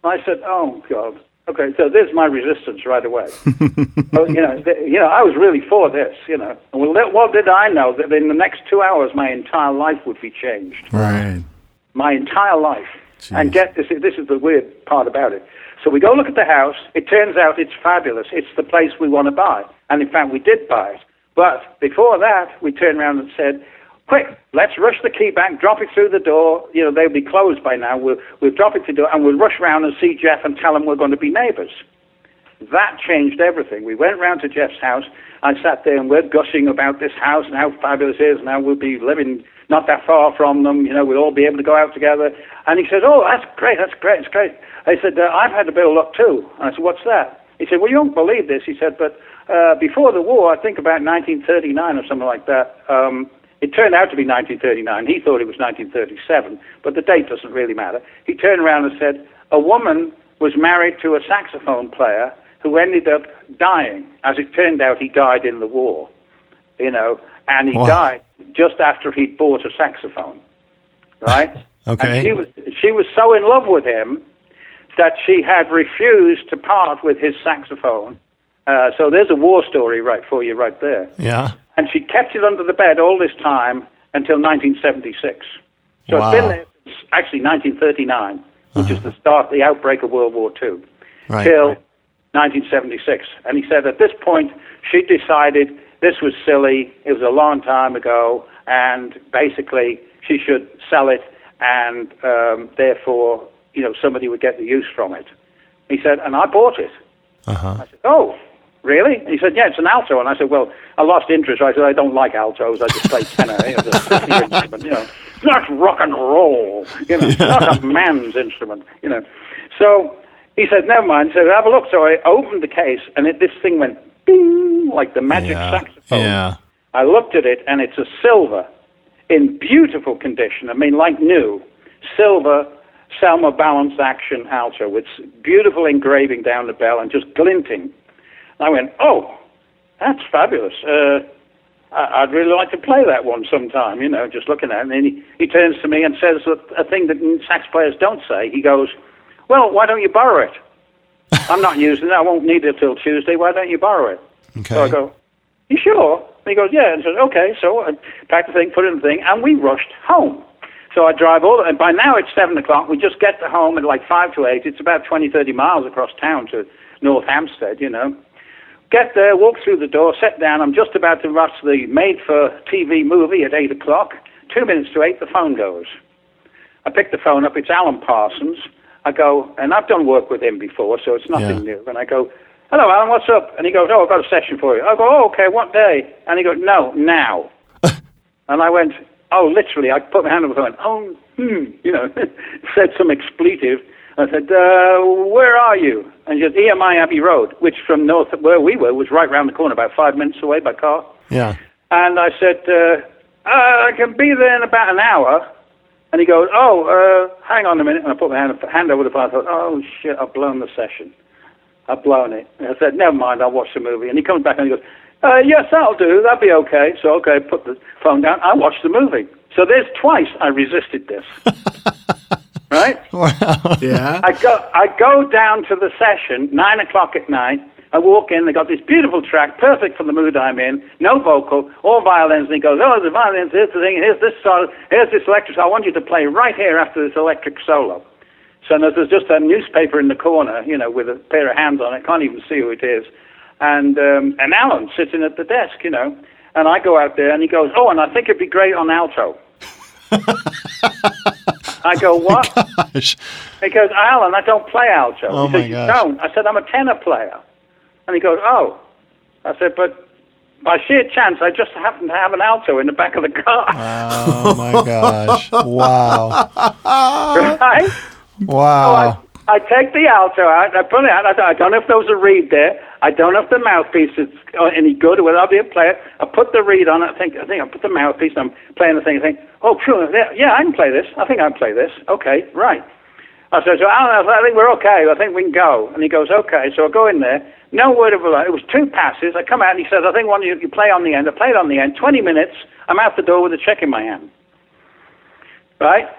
[SPEAKER 2] And I said, "Oh God." Okay, so there's my resistance right away. well, you know, th- you know, I was really for this. You know, well, let- what did I know that in the next two hours my entire life would be changed?
[SPEAKER 3] Right.
[SPEAKER 2] my entire life.
[SPEAKER 3] Jeez.
[SPEAKER 2] And get this, this is the weird part about it. So we go look at the house. It turns out it's fabulous. It's the place we want to buy. And in fact, we did buy it. But before that, we turned around and said, quick, let's rush the key back, drop it through the door. You know, they'll be closed by now. We'll, we'll drop it through the door and we'll rush round and see Jeff and tell him we're going to be neighbors. That changed everything. We went round to Jeff's house. I sat there and we're gushing about this house and how fabulous it is and how we'll be living not that far from them. You know, we'll all be able to go out together. And he said, "Oh, that's great. That's great. It's great." I said, uh, "I've had a bit of luck too." And I said, "What's that?" He said, "Well, you won't believe this." He said, "But uh, before the war, I think about 1939 or something like that." Um, it turned out to be 1939. He thought it was 1937, but the date doesn't really matter. He turned around and said, "A woman was married to a saxophone player who ended up dying. As it turned out, he died in the war, you know, and he
[SPEAKER 1] Wow.
[SPEAKER 2] died just after he'd bought a saxophone, right?
[SPEAKER 1] Okay.
[SPEAKER 2] And she was she was so in love with him that she had refused to part with his saxophone. Uh, so there's a war story right for you right there.
[SPEAKER 1] Yeah.
[SPEAKER 2] And she kept it under the bed all this time until 1976. So
[SPEAKER 1] Wow.
[SPEAKER 2] it's been there since actually 1939, which is the start, the outbreak of World War II,
[SPEAKER 1] Right.
[SPEAKER 2] till 1976. And he said at this point she decided this was silly. It was a long time ago, and basically she should sell it, and um, therefore, you know, somebody would get the use from it. He said, and I bought it.
[SPEAKER 1] Uh-huh.
[SPEAKER 2] I said, oh, really? And he said, yeah, it's an alto. And I said, well, I lost interest. I said, I don't like altos. I just play tenor. You know, it's a instrument, you know. Not rock and roll. You know, it's not a man's instrument, you know. So he said, never mind. He said, have a look. So I opened the case, and it, this thing went bing, like the magic
[SPEAKER 1] Yeah.
[SPEAKER 2] saxophone.
[SPEAKER 1] Yeah.
[SPEAKER 2] I looked at it, and it's a silver in beautiful condition. I mean, like new, silver Selmer balance action alto with beautiful engraving down the bell and just glinting. And I went, oh, that's fabulous. Uh, I- I'd really like to play that one sometime, you know, just looking at it. And then he, he turns to me and says a, a thing that sax players don't say. He goes, well, why don't you borrow it? I'm not using it. I won't need it till Tuesday. Why don't you borrow it?
[SPEAKER 1] Okay.
[SPEAKER 2] So I go, you sure? And he goes, yeah. And says, okay. So I packed the thing, put it in the thing, and we rushed home. So I drive all, and by now it's 7 o'clock. We just get to home at like 5 to 8. It's about 20, 30 miles across town to North Hampstead, you know. Get there, walk through the door, sit down. I'm just about to watch the made-for-TV movie at 8 o'clock. Two minutes to 8, the phone goes. I pick the phone up. It's Alan Parsons. I go, and I've done work with him before, so it's nothing
[SPEAKER 1] Yeah.
[SPEAKER 2] new. And I go, hello, Alan, what's up? And he goes, oh, I've got a session for you. I go, oh, okay, what day? And he goes, no, now. and I went, oh, literally, I put my hand on the went, oh, hmm, you know, said some expletive. I said, uh, where are you? And he said, EMI Abbey Road, which from north where we were was right round the corner, about five minutes away by car.
[SPEAKER 1] Yeah.
[SPEAKER 2] And I said, uh, uh, I can be there in about an hour. And he goes, oh, uh, hang on a minute. And I put my hand, hand over the phone. I thought, oh, shit, I've blown the session. I've blown it. And I said, never mind, I'll watch the movie. And he comes back and he goes, uh, yes, that'll do. That'll be okay. So, okay, put the phone down. I watched the movie. So there's twice I resisted this. right? Wow.
[SPEAKER 3] Yeah.
[SPEAKER 2] I go, I go down to the session, 9 o'clock at night, I walk in, they got this beautiful track, perfect for the mood I'm in, no vocal, all violins, and he goes, oh, the violins, here's the thing, here's this solo, here's this electric, solo, I want you to play right here after this electric solo. So there's just a newspaper in the corner, you know, with a pair of hands on it, can't even see who it is. And, um, and Alan sitting at the desk, you know, and I go out there and he goes, oh, and I think it'd be great on alto. I go, what?
[SPEAKER 1] Gosh.
[SPEAKER 2] He goes, Alan, I don't play alto.
[SPEAKER 1] Oh,
[SPEAKER 2] he
[SPEAKER 1] my
[SPEAKER 2] says,
[SPEAKER 1] gosh.
[SPEAKER 2] don't? I said, I'm a tenor player. And he goes, oh. I said, but by sheer chance, I just happen to have an alto in the back of the car.
[SPEAKER 1] Oh my gosh! Wow!
[SPEAKER 2] right?
[SPEAKER 1] Wow!
[SPEAKER 2] So I, I take the alto out, I put it out, I, thought, I don't know if there was a reed there. I don't know if the mouthpiece is uh, any good whether I'll be able to play it. I put the reed on it, I think, I think I put the mouthpiece, I'm playing the thing, I think, oh, phew, yeah, yeah, I can play this. I think I can play this. Okay, right. I said, so Alan, I think we're okay. I think we can go. And he goes, okay. So I go in there. No word of a lie. It was two passes. I come out and he says, I think one of you, you play on the end. I played on the end. 20 minutes. I'm out the door with a check in my hand. Right?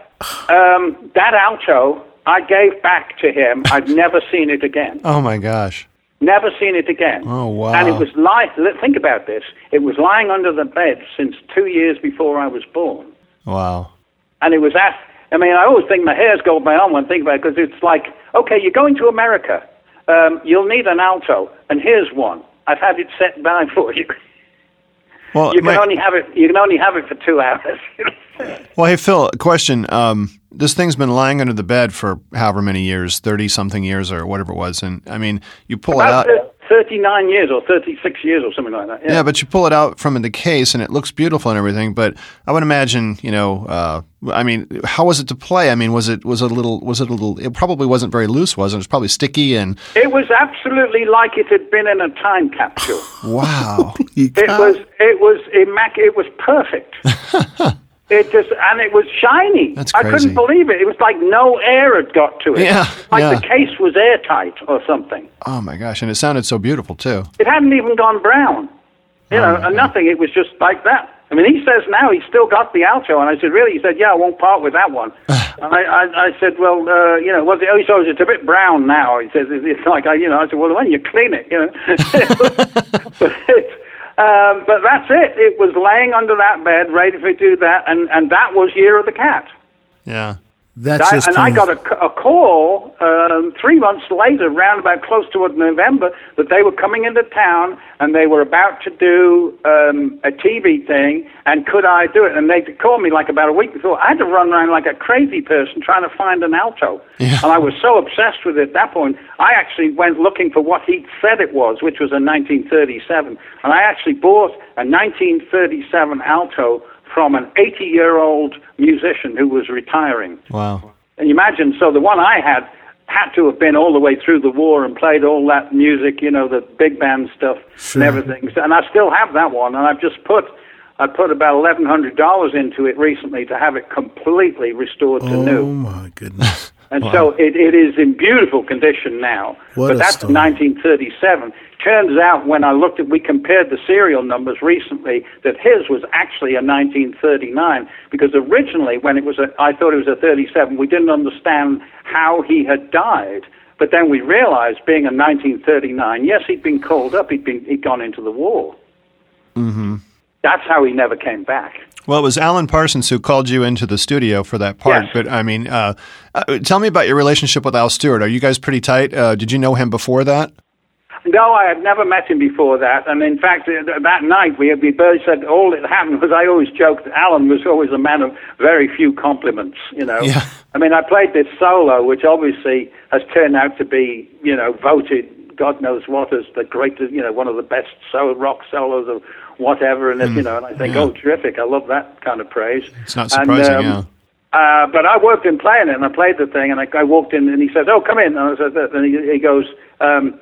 [SPEAKER 2] Um, that alto, I gave back to him. I've never seen it again.
[SPEAKER 1] Oh my gosh!
[SPEAKER 2] Never seen it again.
[SPEAKER 1] Oh, wow.
[SPEAKER 2] And it was lying. Think about this. It was lying under the bed since two years before I was born.
[SPEAKER 1] Wow!
[SPEAKER 2] And it was at. I mean, I always think my hairs go up my arm when I think about it because it's like, okay, you're going to America. Um, you'll need an alto, and here's one. I've had it set by for you.
[SPEAKER 1] Well,
[SPEAKER 2] You can
[SPEAKER 1] my-
[SPEAKER 2] only have it. You can only have it for two hours.
[SPEAKER 1] well, hey Phil, question. Um, this thing's been lying under the bed for however many years, thirty something years or whatever it was, and I mean, you pull it out.
[SPEAKER 2] Thir- thirty-nine years or thirty-six years or something like that.
[SPEAKER 1] Yeah, but you pull it out from the case and it looks beautiful and everything. But I would imagine, you know, uh, I mean, how was it to play? I mean, was it was it a little was it a little? It probably wasn't very loose, was it? It was probably sticky and
[SPEAKER 2] It was absolutely like it had been in a time capsule.
[SPEAKER 1] wow.
[SPEAKER 2] It was it was immac- it was perfect. it just and it was shiny.
[SPEAKER 1] That's crazy.
[SPEAKER 2] I couldn't believe it. It was like no air had got to it.
[SPEAKER 1] Yeah,
[SPEAKER 2] like
[SPEAKER 1] yeah.
[SPEAKER 2] the case was airtight or something.
[SPEAKER 1] oh my gosh! And it sounded so beautiful too.
[SPEAKER 2] It hadn't even gone brown. You
[SPEAKER 1] Oh,
[SPEAKER 2] know, and nothing. It was just like that. I mean, he says now he's still got the alto, and I said, really? He said, yeah, I won't part with that one. and I, I, I said, well, uh, you know, was it? Oh, he says it's a bit brown now. He says it's, it's like, I, you know, I said, well, when you clean it, you know. um, but that's it. It was laying under that bed, ready to do that, and and that was Year of the Cat.
[SPEAKER 1] Yeah.
[SPEAKER 3] That's
[SPEAKER 2] I,
[SPEAKER 3] just
[SPEAKER 2] and I got a, a call um, three months later, round about close to November, that they were coming into town and they were about to do um, a TV thing, and could I do it? And they called me like about a week before. I had to run around like a crazy person trying to find an alto,
[SPEAKER 1] Yeah.
[SPEAKER 2] and I was so obsessed with it at that point. I actually went looking for what he said it was, which was a 1937, and I actually bought a 1937 alto from an 80-year-old musician who was retiring.
[SPEAKER 1] Wow.
[SPEAKER 2] And you imagine, so the one I had had to have been all the way through the war and played all that music, you know, the big band stuff
[SPEAKER 3] Sure.
[SPEAKER 2] and everything. And I still have that one, and I've just put I put about eleven hundred dollars into it recently to have it completely restored to
[SPEAKER 3] oh
[SPEAKER 2] new.
[SPEAKER 3] my goodness.
[SPEAKER 2] And so it, it is in beautiful condition now.
[SPEAKER 3] What
[SPEAKER 2] but that's
[SPEAKER 3] story.
[SPEAKER 2] 1937. Turns out when I looked at, we compared the serial numbers recently, that his was actually a 1939 because originally when it was a, I thought it was a 37, we didn't understand how he had died. But then we realized, being a 1939, yes, he'd been called up, he'd been he'd gone into the war. Mm-hmm. That's how he never came back.
[SPEAKER 1] Well, it was Alan Parsons who called you into the studio for that part.
[SPEAKER 2] Yes.
[SPEAKER 1] But I mean, uh, uh, tell me about your relationship with Al Stewart. Are you guys pretty tight? Uh, did you know him before that?
[SPEAKER 2] No, I had never met him before that. And in fact, uh, that night we, we both said all that happened was I always joked Alan was always a man of very few compliments, you know.
[SPEAKER 1] Yeah.
[SPEAKER 2] I mean, I played this solo, which obviously has turned out to be, you know, voted God knows what as the greatest, you know, one of the best solo rock solos of whatever. And, you know, and I think,
[SPEAKER 1] yeah.
[SPEAKER 2] oh, terrific. I love that kind of praise.
[SPEAKER 1] It's not
[SPEAKER 2] And,
[SPEAKER 1] surprising,
[SPEAKER 2] um,
[SPEAKER 1] yeah.
[SPEAKER 2] uh, but I worked in playing it, and I played the thing, and I, I walked in, and he says, "Oh, come in." And I said, and he, he goes, um,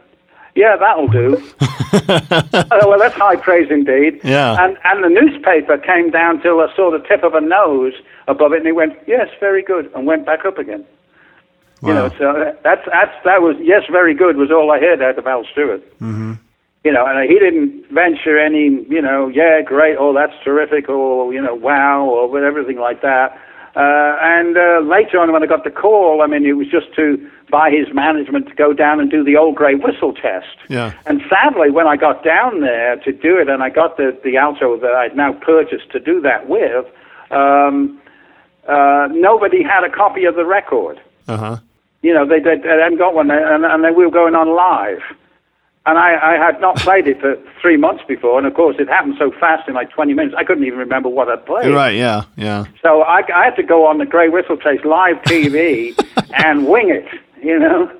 [SPEAKER 2] "Yeah, that'll do." oh, well, that's high praise indeed.
[SPEAKER 1] Yeah.
[SPEAKER 2] And and the newspaper came down till I saw the tip of a nose above it, and he went, "Yes, very good," and went back up again. Wow. You know, so that's that's that was yes, very good was all I heard out of Al Stewart. Mm-hmm. You know, and he didn't venture any, you know, yeah, great, oh, that's terrific, or you know, wow, or everything like that. Uh, and uh, later on, when I got the call, I mean, it was just to by his management to go down and do the old grey whistle test.
[SPEAKER 1] Yeah.
[SPEAKER 2] And sadly, when I got down there to do it, and I got the the alto that I'd now purchased to do that with, um, uh, nobody had a copy of the record.
[SPEAKER 1] Uh huh.
[SPEAKER 2] You know, they, they, they hadn't got one, and, and they, we were going on live. And I, I had not played it for three months before, and of course it happened so fast in like 20 minutes, I couldn't even remember what I'd played.
[SPEAKER 1] Right. Yeah. Yeah.
[SPEAKER 2] So I, I had to go on the Grey Whistle Chase live TV and wing it, you know.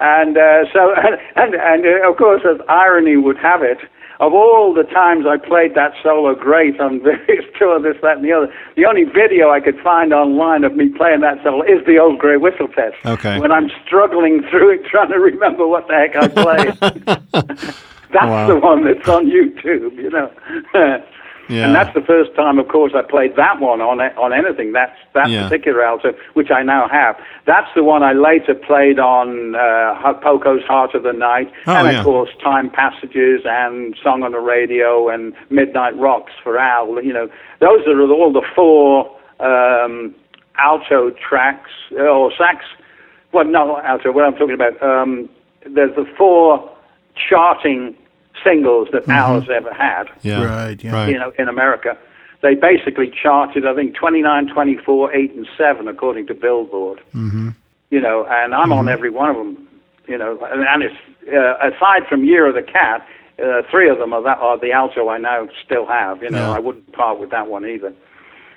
[SPEAKER 2] And uh, so, and, and uh, of course, as irony would have it, of all the times I played that solo great on various tours, this, that, and the other, the only video I could find online of me playing that solo is the old Grey Whistle Test.
[SPEAKER 1] Okay.
[SPEAKER 2] When I'm struggling through it, trying to remember what the heck I played. that's
[SPEAKER 1] Wow.
[SPEAKER 2] the one that's on YouTube, you know.
[SPEAKER 1] Yeah.
[SPEAKER 2] And that's the first time, of course, I played that one on on anything. That's that
[SPEAKER 1] Yeah.
[SPEAKER 2] particular alto, which I now have. That's the one I later played on uh, Poco's Heart of the Night,
[SPEAKER 1] Oh,
[SPEAKER 2] and
[SPEAKER 1] yeah.
[SPEAKER 2] of course Time Passages and Song on the Radio and Midnight Rocks for Al. You know, those are all the four um, alto tracks uh, or sax. Well, no, alto. What I'm talking about. Um, there's the four charting singles that Al's ever had
[SPEAKER 1] Yeah.
[SPEAKER 3] Right, yeah.
[SPEAKER 1] Right.
[SPEAKER 2] you know, in America. They basically charted, I think, 29, 24, 8, and 7, according to Billboard. Mm-hmm. You know, and I'm on every one of them. You know, and, and it's, uh, aside from Year of the Cat, uh, three of them are, that, are the alto I now still have. You know,
[SPEAKER 1] Yeah.
[SPEAKER 2] I wouldn't part with that one either.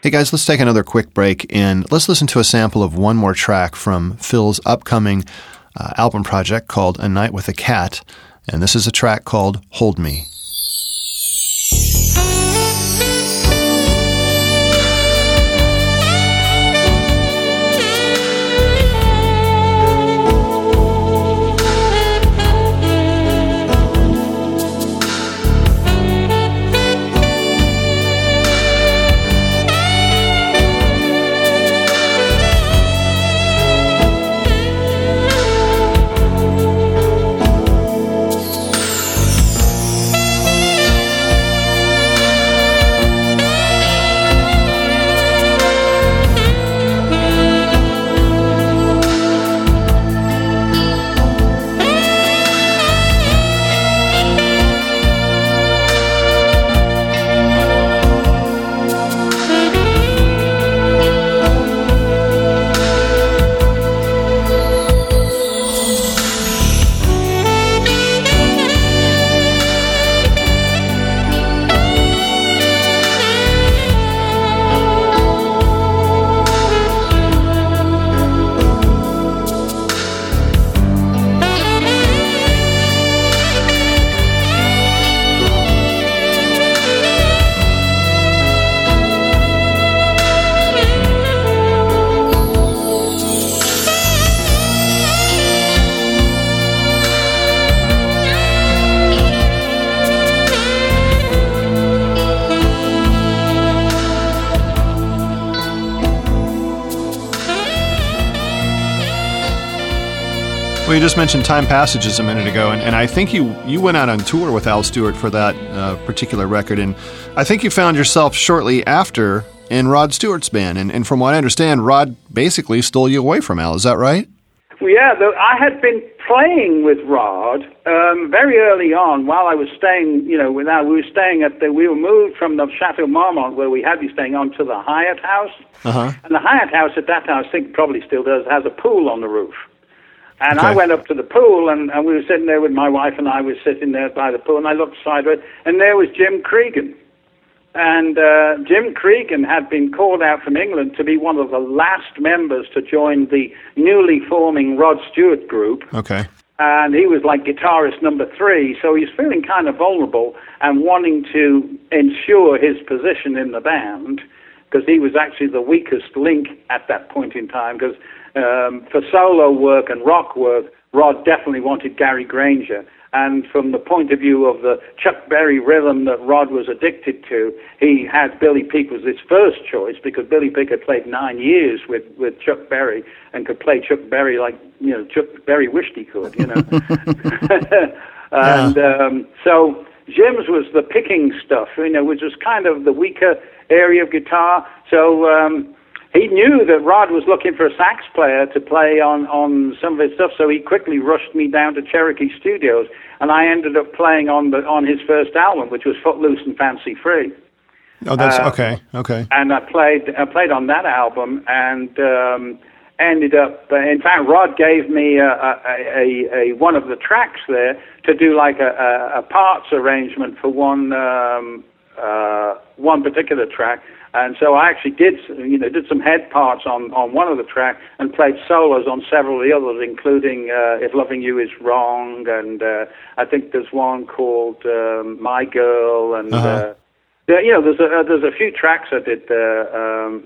[SPEAKER 4] Hey guys, let's take another quick break and let's listen to a sample of one more track from Phil's upcoming uh, album project called A Night with a Cat. And this is a track called Hold Me.
[SPEAKER 1] Just mentioned Time Passages a minute ago, and, and I think you, you went out on tour with Al Stewart for that uh, particular record, and I think you found yourself shortly after in Rod Stewart's band. And, and from what I understand, Rod basically stole you away from Al. Is that right?
[SPEAKER 2] Well, yeah, I had been playing with Rod um, very early on while I was staying, you know, without, we were staying at the, we were moved from the Chateau Marmont where we had been staying on to the Hyatt House.
[SPEAKER 1] Uh-huh.
[SPEAKER 2] And the Hyatt House at that time, I think probably still does, has a pool on the roof. And I went up to the pool, and, and we were sitting there with my wife, and I was sitting there by the pool, and I looked sideways, and there was Jim Cregan. And uh, Jim Cregan had been called out from England to be one of the last members to join the newly forming Rod Stewart group
[SPEAKER 1] Okay.
[SPEAKER 2] and he was like guitarist number three, so he's feeling kind of vulnerable and wanting to ensure his position in the band because he was actually the weakest link at that point in time. Because um, for solo work and rock work, Rod definitely wanted Gary Grainger. And from the point of view of the Chuck Berry rhythm that Rod was addicted to, he had Billy Peek was his first choice because Billy Peek had played nine years with, with Chuck Berry and could play Chuck Berry like you know Chuck Berry wished he could, you know. and um, so Jim's was the picking stuff, you know, which was kind of the weaker area of guitar. So um, he knew that Rod was looking for a sax player to play on, on some of his stuff, so he quickly rushed me down to Cherokee Studios, and I ended up playing on the on his first album, which was Footloose and Fancy Free.
[SPEAKER 1] Oh, that's uh, okay. Okay.
[SPEAKER 2] And I played I played on that album, and um, ended up. Uh, in fact, Rod gave me a, a, a, a, one of the tracks there to do like a, a parts arrangement for one um, uh, one particular track. And so I actually did, you know, did some head parts on, on one of the tracks and played solos on several of the others, including uh, "If Loving You Is Wrong" and uh, I think there's one called um, "My Girl" and uh-huh. uh, you know, there's a uh, there's a few tracks I did uh, um,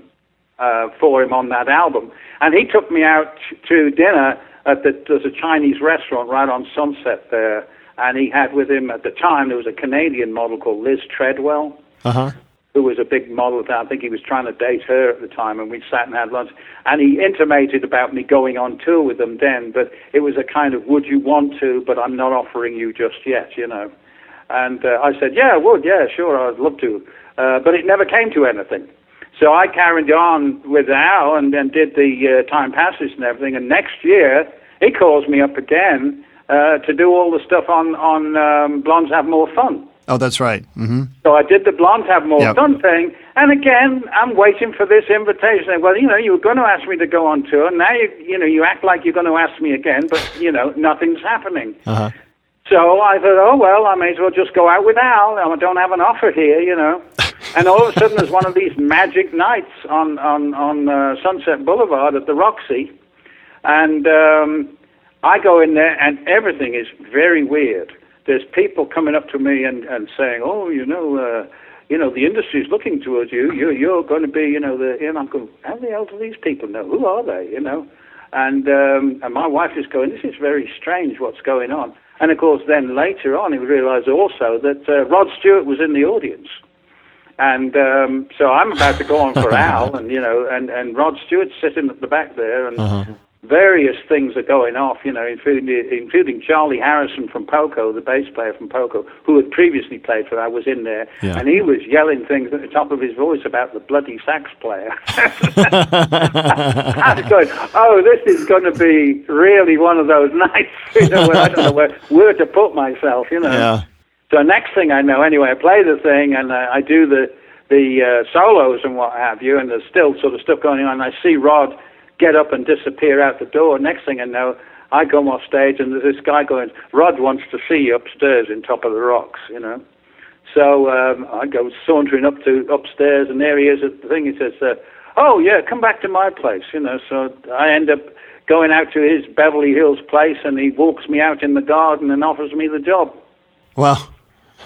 [SPEAKER 2] uh, for him on that album, and he took me out to dinner at the there's a Chinese restaurant right on Sunset there, and he had with him at the time there was a Canadian model called Liz Treadwell.
[SPEAKER 1] Uh-huh
[SPEAKER 2] who was a big model. I think he was trying to date her at the time, and we sat and had lunch. And he intimated about me going on tour with them then, but it was a kind of, would you want to, but I'm not offering you just yet, you know. And uh, I said, yeah, I would, yeah, sure, I'd love to. Uh, but it never came to anything. So I carried on with Al and then did the uh, time passes and everything. And next year, he calls me up again uh, to do all the stuff on, on um, Blondes Have More Fun.
[SPEAKER 1] Oh, that's right. Mm-hmm.
[SPEAKER 2] So I did the Blonde Have More yep. Fun thing, and again, I'm waiting for this invitation. Well, you know, you were going to ask me to go on tour. And now you, you know, you act like you're going to ask me again, but you know, nothing's happening.
[SPEAKER 1] Uh-huh.
[SPEAKER 2] So I thought, oh well, I may as well just go out with Al. I don't have an offer here, you know. and all of a sudden, there's one of these magic nights on on on uh, Sunset Boulevard at the Roxy, and um, I go in there, and everything is very weird there's people coming up to me and, and saying, oh, you know, uh, you know, the industry's looking towards you. You're, you're going to be, you know, the, and I'm going, how the hell do these people know? Who are they, you know? And, um, and my wife is going, this is very strange what's going on. And of course, then later on, he realized also that uh, Rod Stewart was in the audience. And um, so I'm about to go on for Al, and you know, and, and Rod Stewart's sitting at the back there, and uh-huh various things are going off, you know, including, including Charlie Harrison from Poco, the bass player from Poco, who had previously played for that, was in there, yeah. and he was yelling things at the top of his voice about the bloody sax player. I was going, oh, this is going to be really one of those nights, you know, where I don't know where, where to put myself, you know.
[SPEAKER 1] Yeah.
[SPEAKER 2] So next thing I know, anyway, I play the thing and uh, I do the the uh, solos and what have you, and there's still sort of stuff going on. And I see Rod get up and disappear out the door. Next thing I know, I come off stage and there's this guy going, Rod wants to see you upstairs in Top of the Rocks, you know. So um, I go sauntering up to upstairs and there he is at the thing. He says, uh, oh yeah, come back to my place, you know. So I end up going out to his Beverly Hills place and he walks me out in the garden and offers me the job.
[SPEAKER 1] Well.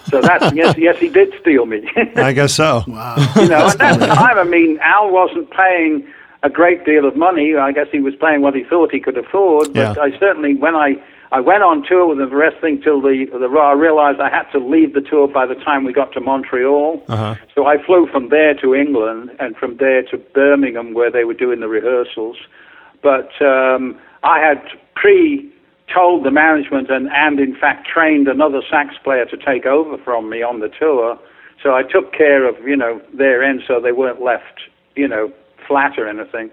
[SPEAKER 2] So that's yes, yes, he did steal me.
[SPEAKER 1] I guess so.
[SPEAKER 3] Wow.
[SPEAKER 2] You know, at that time, I mean, Al wasn't paying a great deal of money. I guess he was playing what he thought he could afford. But
[SPEAKER 1] yeah.
[SPEAKER 2] I certainly, when I I went on tour with the wrestling till the the I realized I had to leave the tour by the time we got to Montreal.
[SPEAKER 1] Uh-huh.
[SPEAKER 2] So I flew from there to England and from there to Birmingham where they were doing the rehearsals. But um, I had pre told the management and and in fact trained another sax player to take over from me on the tour. So I took care of you know their end so they weren't left you know flat or anything.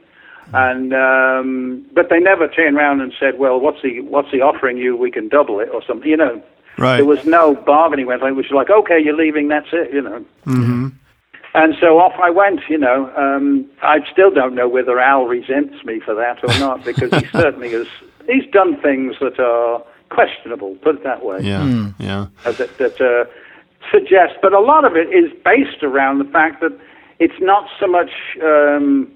[SPEAKER 2] And um, but they never turned around and said, "Well, what's he what's he offering you? We can double it or something." You know,
[SPEAKER 1] right.
[SPEAKER 2] there was no bargaining. Went it was like, "Okay, you're leaving. That's it." You know.
[SPEAKER 1] Mm-hmm.
[SPEAKER 2] And so off I went. You know, um, I still don't know whether Al resents me for that or not because he certainly has. He's done things that are questionable. Put it that way.
[SPEAKER 1] Yeah, mm. yeah.
[SPEAKER 2] Uh, that that uh, suggest, but a lot of it is based around the fact that it's not so much, um,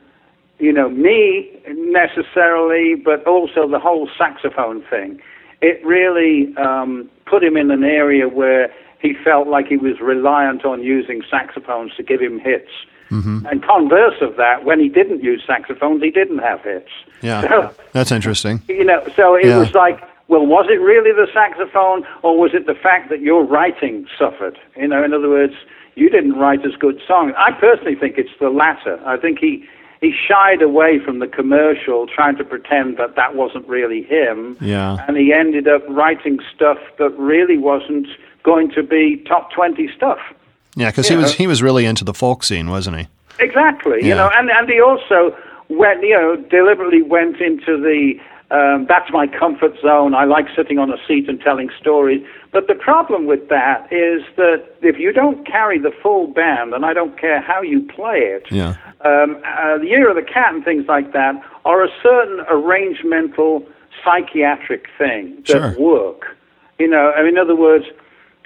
[SPEAKER 2] you know, me necessarily, but also the whole saxophone thing. It really um, put him in an area where he felt like he was reliant on using saxophones to give him hits.
[SPEAKER 1] Mm-hmm.
[SPEAKER 2] And converse of that, when he didn't use saxophones, he didn't have hits.
[SPEAKER 1] Yeah, so, that's interesting.
[SPEAKER 2] You know, so it
[SPEAKER 1] yeah.
[SPEAKER 2] was like, well, was it really the saxophone, or was it the fact that your writing suffered? You know, in other words, you didn't write as good songs. I personally think it's the latter. I think he he shied away from the commercial, trying to pretend that that wasn't really him.
[SPEAKER 1] Yeah.
[SPEAKER 2] And he ended up writing stuff that really wasn't going to be top twenty stuff.
[SPEAKER 1] Yeah, because he was he was really into the folk scene, wasn't he?
[SPEAKER 2] exactly.
[SPEAKER 1] Yeah.
[SPEAKER 2] You know, and and he also went, you know, deliberately went into the. Um, that's my comfort zone. I like sitting on a seat and telling stories. But the problem with that is that if you don't carry the full band, and I don't care how you play it,
[SPEAKER 1] Yeah.
[SPEAKER 2] um, uh, the Year of the Cat and things like that are a certain arrangemental psychiatric thing that
[SPEAKER 1] Sure.
[SPEAKER 2] work. You know, I mean, in other words,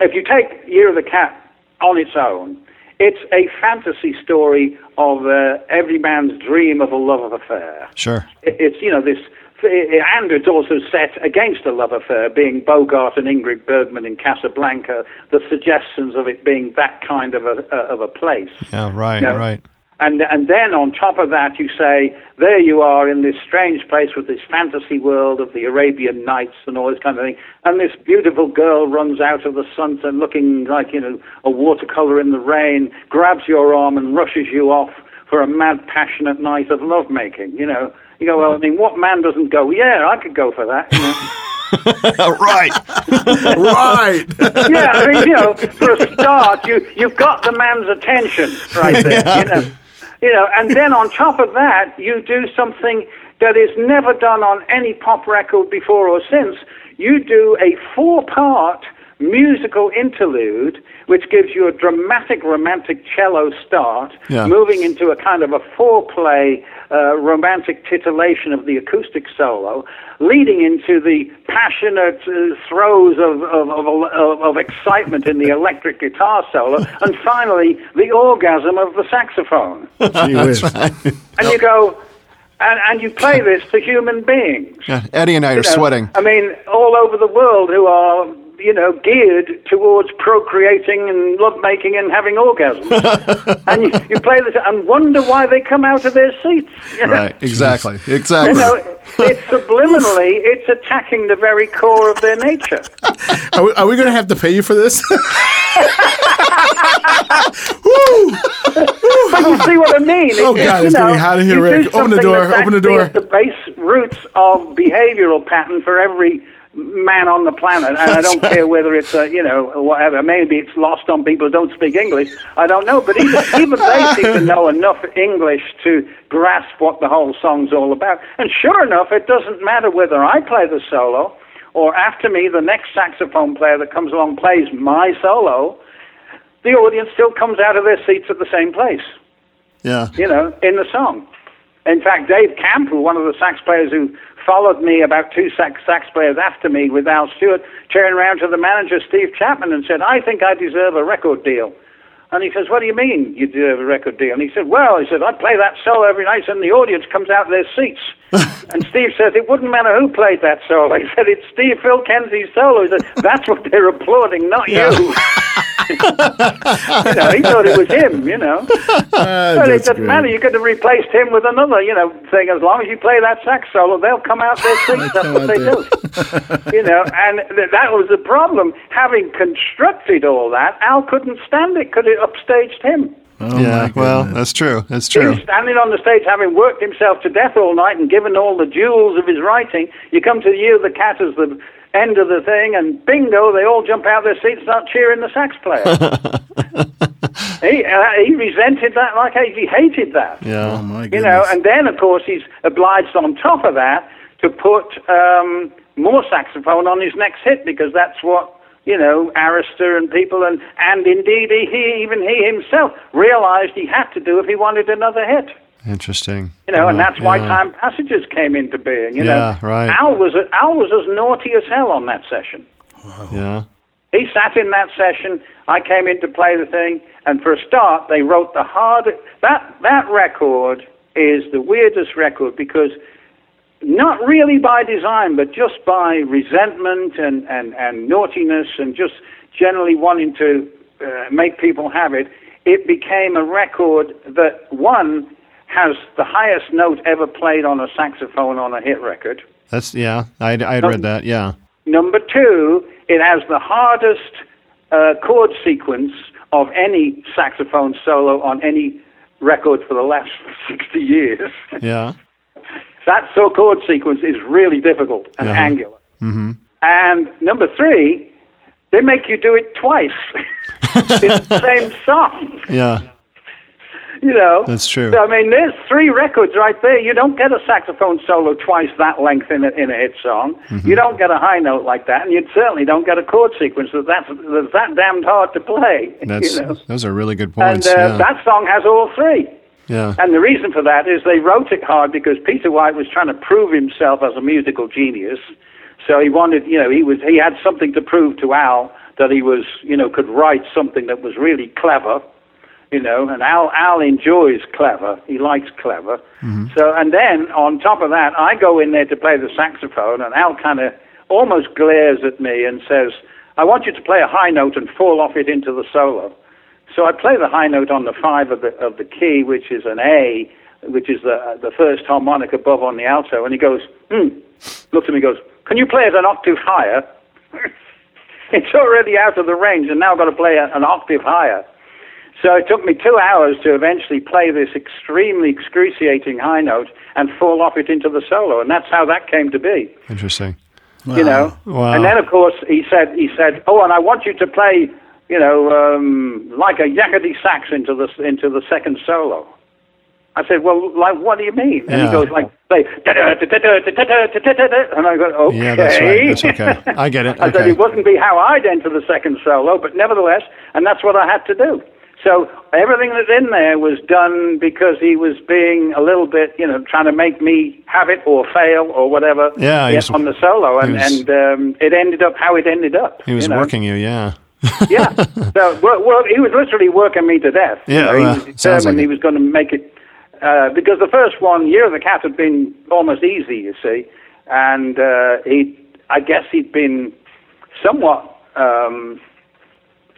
[SPEAKER 2] if you take Year of the Cat on its own, it's a fantasy story of uh, every man's dream of a love affair.
[SPEAKER 1] Sure.
[SPEAKER 2] It's you know this, Eh, and it's also set against a love affair, being Bogart and Ingrid Bergman in Casablanca. The suggestions of it being that kind of a of a place.
[SPEAKER 1] Yeah. Right.
[SPEAKER 2] No.
[SPEAKER 1] Right.
[SPEAKER 2] And and then on top of that, you say there you are in this strange place with this fantasy world of the Arabian Nights and all this kind of thing. And this beautiful girl runs out of the sunset, looking like you know a watercolor in the rain, grabs your arm and rushes you off for a mad, passionate night of lovemaking. You know, you go, well, I mean, what man doesn't go? Yeah, I could go for that. You know?
[SPEAKER 1] right.
[SPEAKER 3] right.
[SPEAKER 2] yeah, I mean, you know, for a start, you you've got the man's attention right there. You know, you know, and then on top of that, you do something that is never done on any pop record before or since. You do a four-part musical interlude, which gives you a dramatic, romantic cello start,
[SPEAKER 1] Yeah.
[SPEAKER 2] moving into a kind of a foreplay, uh, romantic titillation of the acoustic solo, leading into the passionate uh, throes of, of, of, of, of excitement in the electric guitar solo, and finally the orgasm of the saxophone.
[SPEAKER 3] Gee whiz.
[SPEAKER 2] And you go, and, and you play this to human beings.
[SPEAKER 1] Yeah. Eddie and I are
[SPEAKER 2] You know,
[SPEAKER 1] sweating.
[SPEAKER 2] I mean, all over the world who are, you know, geared towards procreating and lovemaking and having orgasms. and you, you play this and wonder why they come out of their seats. you know?
[SPEAKER 1] Right. Exactly. Exactly.
[SPEAKER 2] You know, it's subliminally, it's attacking the very core of their nature.
[SPEAKER 3] Are we, we going to have to pay you for this?
[SPEAKER 2] But you see what I mean?
[SPEAKER 3] Oh, God, it's
[SPEAKER 2] know,
[SPEAKER 3] getting hot in here, Rick. Open the door, open the door.
[SPEAKER 2] the base roots of behavioral pattern for every man on the planet, and I don't care whether it's uh, you know whatever. Maybe it's lost on people who don't speak English. I don't know, but even even they seem to know enough English to grasp what the whole song's all about. And sure enough, it doesn't matter whether I play the solo or after me the next saxophone player that comes along plays my solo. The audience still comes out of their seats at the same place
[SPEAKER 1] yeah.
[SPEAKER 2] you know, in the song. In fact, Dave Campbell, one of the sax players who followed me about two sax, sax players after me with Al Stewart, turned around to the manager, Steve Chapman, and said, I think I deserve a record deal. And he says, What do you mean you do have a record deal? And he said, Well, he said, I play that solo every night and the audience comes out of their seats. and Steve says, It wouldn't matter who played that solo. He said, It's Steve Phil Kenzie's solo. He said, That's what they're applauding, not you. you know, he thought it was him, you know.
[SPEAKER 3] Ah,
[SPEAKER 2] Well, it doesn't
[SPEAKER 3] great.
[SPEAKER 2] matter. You could have replaced him with another, you know, thing. As long as you play that sax solo, they'll come out their seats. That's what they do. you know, and th- that was the problem. Having constructed all that, Al couldn't stand it. Could it upstaged him?
[SPEAKER 3] Oh,
[SPEAKER 1] yeah. Well, that's true. That's true.
[SPEAKER 2] was standing on the stage, having worked himself to death all night and given all the jewels of his writing. You come to the year of the cat as the end of the thing, and bingo, they all jump out of their seats and start cheering the sax player. he, uh, he resented that like he hated that.
[SPEAKER 1] Yeah.
[SPEAKER 3] Oh, my
[SPEAKER 2] You know, and then of course he's obliged on top of that to put um, more saxophone on his next hit because that's what you know Arista and people and and indeed he, he even he himself realized he had to do if he wanted another hit.
[SPEAKER 1] Interesting.
[SPEAKER 2] You know, and that's why
[SPEAKER 1] yeah.
[SPEAKER 2] Time Passages came into being. You
[SPEAKER 1] Yeah,
[SPEAKER 2] know,
[SPEAKER 1] right.
[SPEAKER 2] Al was Al was as naughty as hell on that session.
[SPEAKER 1] Yeah.
[SPEAKER 2] He sat in that session. I came in to play the thing, and for a start, they wrote the hard. That that record is the weirdest record because not really by design, but just by resentment and and and naughtiness, and just generally wanting to uh, make people have it. It became a record that one has the highest note ever played on a saxophone on a hit record.
[SPEAKER 1] That's yeah. I I read that. Yeah.
[SPEAKER 2] Number two, it has the hardest uh, chord sequence of any saxophone solo on any record for the last 60 years.
[SPEAKER 1] Yeah.
[SPEAKER 2] that so chord sequence is really difficult and angular. Mm-hmm. And number three, they make you do it twice. it's the same song.
[SPEAKER 1] Yeah.
[SPEAKER 2] you know.
[SPEAKER 1] That's true.
[SPEAKER 2] So, I mean, there's three records right there. You don't get a saxophone solo twice that length in a, in a hit song.
[SPEAKER 1] Mm-hmm.
[SPEAKER 2] You don't get a high note like that, and you certainly don't get a chord sequence that that's, that's that damned hard to play.
[SPEAKER 1] That's
[SPEAKER 2] you know?
[SPEAKER 1] those are really good
[SPEAKER 2] And
[SPEAKER 1] points.
[SPEAKER 2] uh,
[SPEAKER 1] yeah.
[SPEAKER 2] that song has all three.
[SPEAKER 1] Yeah.
[SPEAKER 2] And the reason for that is they wrote it hard because Peter White was trying to prove himself as a musical genius. So he wanted, you know, he was he had something to prove to Al that he was, you know, could write something that was really clever, you know. And Al Al enjoys clever. He likes clever. Mm-hmm. So and then on top of that, I go in there to play the saxophone, and Al kind of almost glares at me and says, "I want you to play a high note and fall off it into the solo." So I play the high note on the five of the of the key, which is an A, which is the the first harmonic above on the alto, and he goes, hmm, looks at me, and goes, "Can you play it an octave higher?" it's already out of the range, and now I've got to play an octave higher. So it took me two hours to eventually play this extremely excruciating high note and fall off it into the solo, and that's how that came to be
[SPEAKER 1] Interesting.
[SPEAKER 2] you know.
[SPEAKER 1] Wow.
[SPEAKER 2] And then, of course, he said, he said, oh, and I want you to play, you know, um, like a yakety sax into the into the second solo. I said, well, like, what do you mean? And
[SPEAKER 1] Yeah.
[SPEAKER 2] he goes like, and I go, okay.
[SPEAKER 1] Yeah, that's right. That's okay. I get it.
[SPEAKER 2] I said it wouldn't be how I'd enter the second solo, but nevertheless, and that's what I had to do. So everything that's in there was done because he was being a little bit, you know, trying to make me have it or fail or whatever
[SPEAKER 1] Yeah, he was-
[SPEAKER 2] on the solo, and,
[SPEAKER 1] was-
[SPEAKER 2] and um, it ended up how it ended up.
[SPEAKER 1] He was
[SPEAKER 2] you know?
[SPEAKER 1] working you, yeah.
[SPEAKER 2] yeah. So well, well, he was literally working me to death. You
[SPEAKER 1] Yeah,
[SPEAKER 2] know, he was determined
[SPEAKER 1] like
[SPEAKER 2] he was going to make it uh, because the first one, Year of the Cat, had been almost easy, you see, and uh, he, I guess, he'd been somewhat um,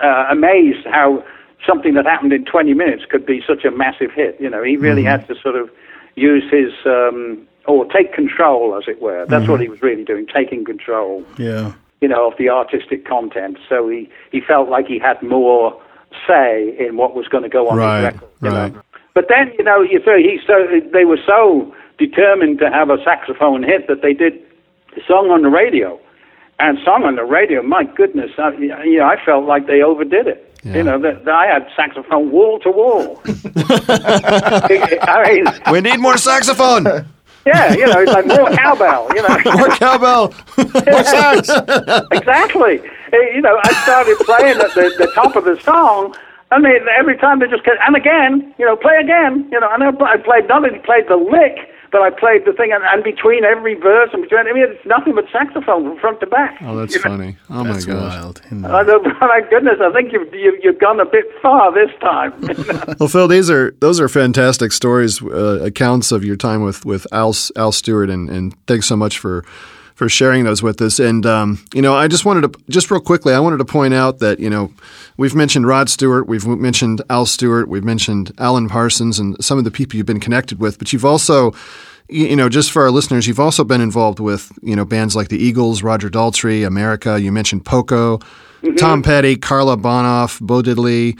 [SPEAKER 2] uh, amazed how something that happened in 20 minutes could be such a massive hit. You know, he really
[SPEAKER 1] Mm-hmm.
[SPEAKER 2] had to sort of use his um, or take control, as it were. That's
[SPEAKER 1] Mm-hmm.
[SPEAKER 2] what he was really doing, taking control
[SPEAKER 3] Yeah.
[SPEAKER 2] You know, of the artistic content. So he, he felt like he had more say in what was going to go on
[SPEAKER 1] Right,
[SPEAKER 2] his record. You
[SPEAKER 1] right.
[SPEAKER 2] know? But then, you know, you so he so they were so determined to have a saxophone hit that they did the song on the radio. And song on the radio, my goodness, I, you know, I felt like they overdid it.
[SPEAKER 1] Yeah.
[SPEAKER 2] You know, that that I had saxophone wall to wall. I mean,
[SPEAKER 1] We need more saxophone.
[SPEAKER 2] yeah, you know, it's like more cowbell. You know,
[SPEAKER 1] more cowbell. more sax.
[SPEAKER 2] exactly. Eh, You know, I started playing at the, the top of the song. I mean, every time they just kept, and again, you know, play again, you know, and I, I played, not only played the lick, but I played the thing, and, and between every verse and between, I mean, it's nothing but saxophone from front to back.
[SPEAKER 1] Oh, that's
[SPEAKER 2] You know?
[SPEAKER 1] funny. Oh
[SPEAKER 3] That's
[SPEAKER 1] my gosh.
[SPEAKER 3] wild. You know.
[SPEAKER 2] I know, my goodness, I think you've, you, you've gone a bit far this time.
[SPEAKER 1] Well, Phil, these are those are fantastic stories, uh, accounts of your time with with Al Al Stewart, and, and thanks so much for for sharing those with us. And um, you know, I just wanted to just real quickly, I wanted to point out that you know we've mentioned Rod Stewart, we've mentioned Al Stewart, we've mentioned Alan Parsons, and some of the people you've been connected with, but you've also you you know, just for our listeners, you've also been involved with, you know, bands like the Eagles, Roger Daltrey, America. You mentioned Poco, Tom Petty, Carla Bonoff, Bo Diddley,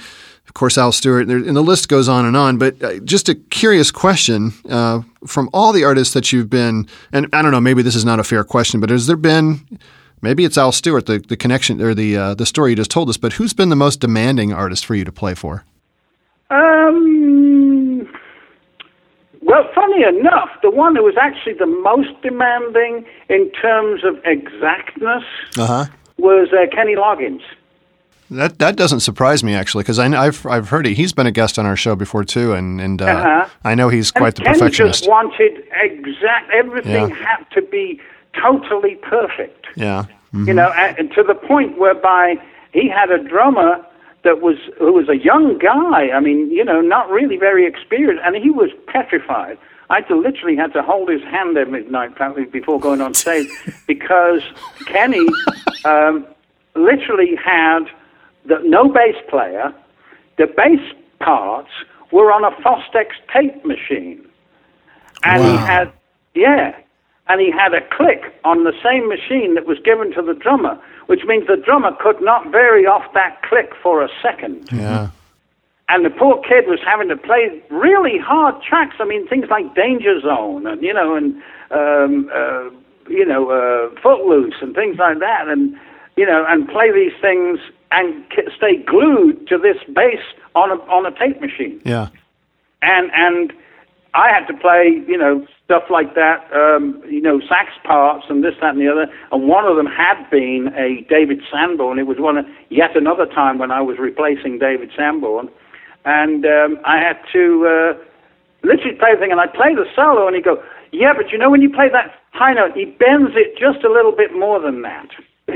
[SPEAKER 1] of course, Al Stewart, there- and the list goes on and on. But uh, just a curious question uh, from all the artists that you've been, and I don't know, maybe this is not a fair question, but has there been, maybe it's Al Stewart, the, the connection or the uh, the story you just told us, but who's been the most demanding artist for you to play for?
[SPEAKER 2] Um, well, funny enough, the one who was actually the most demanding in terms of exactness
[SPEAKER 1] Uh huh.
[SPEAKER 2] was uh, Kenny Loggins.
[SPEAKER 1] That that doesn't surprise me actually, because I've I've heard he he's been a guest on our show before too, and and uh,
[SPEAKER 2] Uh-huh.
[SPEAKER 1] I know he's quite the
[SPEAKER 2] and Kenny
[SPEAKER 1] perfectionist.
[SPEAKER 2] just wanted exact everything
[SPEAKER 1] Yeah.
[SPEAKER 2] had to be totally perfect.
[SPEAKER 1] yeah,
[SPEAKER 2] You know, and to the point whereby he had a drummer that was who was a young guy. I mean, you know, not really very experienced, and he was petrified. I to literally had to hold his hand every night before going on stage because Kenny um, literally had the, no bass player. The bass parts were on a Fostex tape machine, and he had yeah, and he had a click on the same machine that was given to the drummer, which means the drummer could not vary off that click for a second.
[SPEAKER 1] yeah,
[SPEAKER 2] And the poor kid was having to play really hard tracks. I mean, things like Danger Zone, and you know, and um, uh, you know, uh, Footloose, and things like that, and you know, and play these things and stay glued to this bass on a on a tape machine.
[SPEAKER 1] yeah.
[SPEAKER 2] and and I had to play, you know, stuff like that, um, you know, sax parts and this, that, and the other. And one of them had been a David Sanborn. It was one of, yet another time when I was replacing David Sanborn, and um, I had to uh, literally play the thing. And I play the solo, and he go, "Yeah, but you know, when you play that high note, he bends it just a little bit more than that."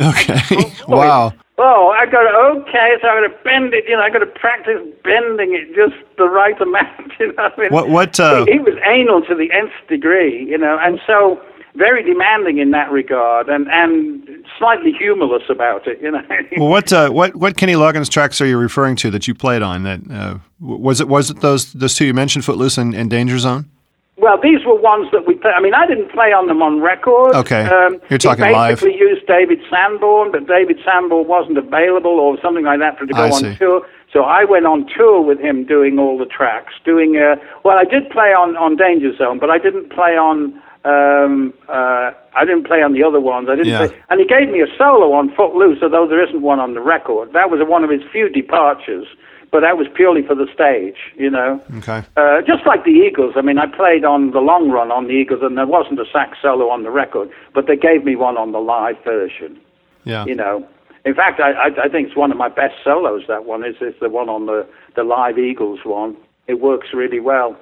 [SPEAKER 1] Okay. wow.
[SPEAKER 2] Oh, I got to, okay, so I got to bend it, you know, I got to practice bending it just the right amount, you know. I mean,
[SPEAKER 1] What? What? Uh,
[SPEAKER 2] he, he was anal to the nth degree, you know, and so very demanding in that regard and, and slightly humorless about it, you know.
[SPEAKER 1] well, what? Uh, what? What Kenny Loggins tracks are you referring to that you played on? That uh, was it? Was it those those two you mentioned, Footloose and, and Danger Zone?
[SPEAKER 2] Well, these were ones that we play. I mean, I didn't play on them on record.
[SPEAKER 1] Okay.
[SPEAKER 2] Um,
[SPEAKER 1] You're talking live.
[SPEAKER 2] basically used David Sanborn, but David Sanborn wasn't available or something like that for to go
[SPEAKER 1] I
[SPEAKER 2] on
[SPEAKER 1] see.
[SPEAKER 2] tour. So I went on tour with him doing all the tracks. Doing uh, well, I did play on on Danger Zone, but I didn't play on. Um, uh, I didn't play on the other ones. I didn't
[SPEAKER 1] Yeah.
[SPEAKER 2] play, and he gave me a solo on Footloose, although there isn't one on the record. That was one of his few departures, but that was purely for the stage, you know.
[SPEAKER 1] Okay.
[SPEAKER 2] Uh, just like the Eagles. I mean, I played on the long run on the Eagles, and there wasn't a sax solo on the record, but they gave me one on the live version.
[SPEAKER 1] Yeah.
[SPEAKER 2] You know, in fact, I, I, I think it's one of my best solos. That one is is the one on the the live Eagles one. It works really well.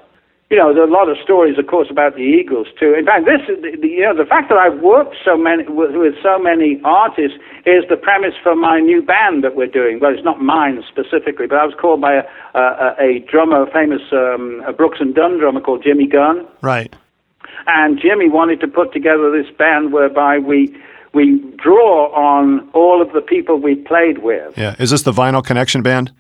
[SPEAKER 2] You know, there are a lot of stories, of course, about the Eagles too. In fact, this you know the fact that I've worked so many with, with so many artists is the premise for my new band that we're doing. Well, it's not mine specifically, but I was called by a a, a drummer, a famous um, a Brooks and Dunn drummer called Jimmy Gunn
[SPEAKER 1] Right.
[SPEAKER 2] and Jimmy wanted to put together this band whereby we we draw on all of the people we played with.
[SPEAKER 1] Yeah. Is this the Vinyl Connection band?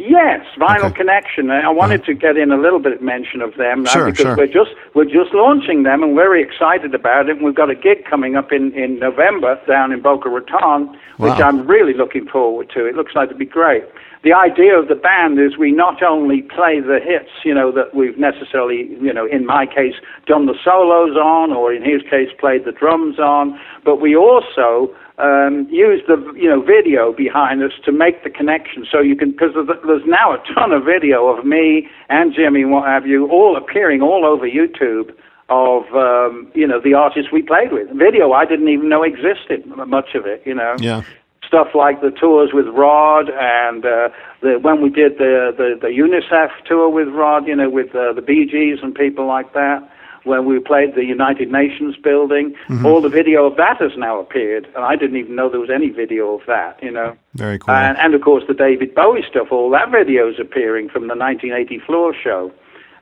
[SPEAKER 2] Yes, Vinyl
[SPEAKER 1] Okay.
[SPEAKER 2] Connection. I wanted to get in a little bit of mention of them uh,
[SPEAKER 1] Sure,
[SPEAKER 2] because
[SPEAKER 1] sure.
[SPEAKER 2] we're just we're just launching them and very excited about it. And we've got a gig coming up in in November down in Boca Raton, which
[SPEAKER 1] Wow.
[SPEAKER 2] I'm really looking forward to. It looks like it'd be great. The idea of the band is we not only play the hits, you know, that we've necessarily, you know, in my case, done the solos on, or in his case, played the drums on, but we also um, use the you know video behind us to make the connection. So you can because there's now a ton of video of me and Jimmy, and what have you, all appearing all over YouTube of um, you know the artists we played with. Video I didn't even know existed. Much of it, you know
[SPEAKER 1] Yeah.
[SPEAKER 2] stuff like the tours with Rod and uh, the when we did the, the the UNICEF tour with Rod, you know, with uh, the Bee Gees and people like that. When we played the United Nations building, all the video of that has now appeared, and I didn't even know there was any video of that. You know,
[SPEAKER 1] Very cool.
[SPEAKER 2] and, and of course the David Bowie stuff, all that video is appearing from the 1980 floor show.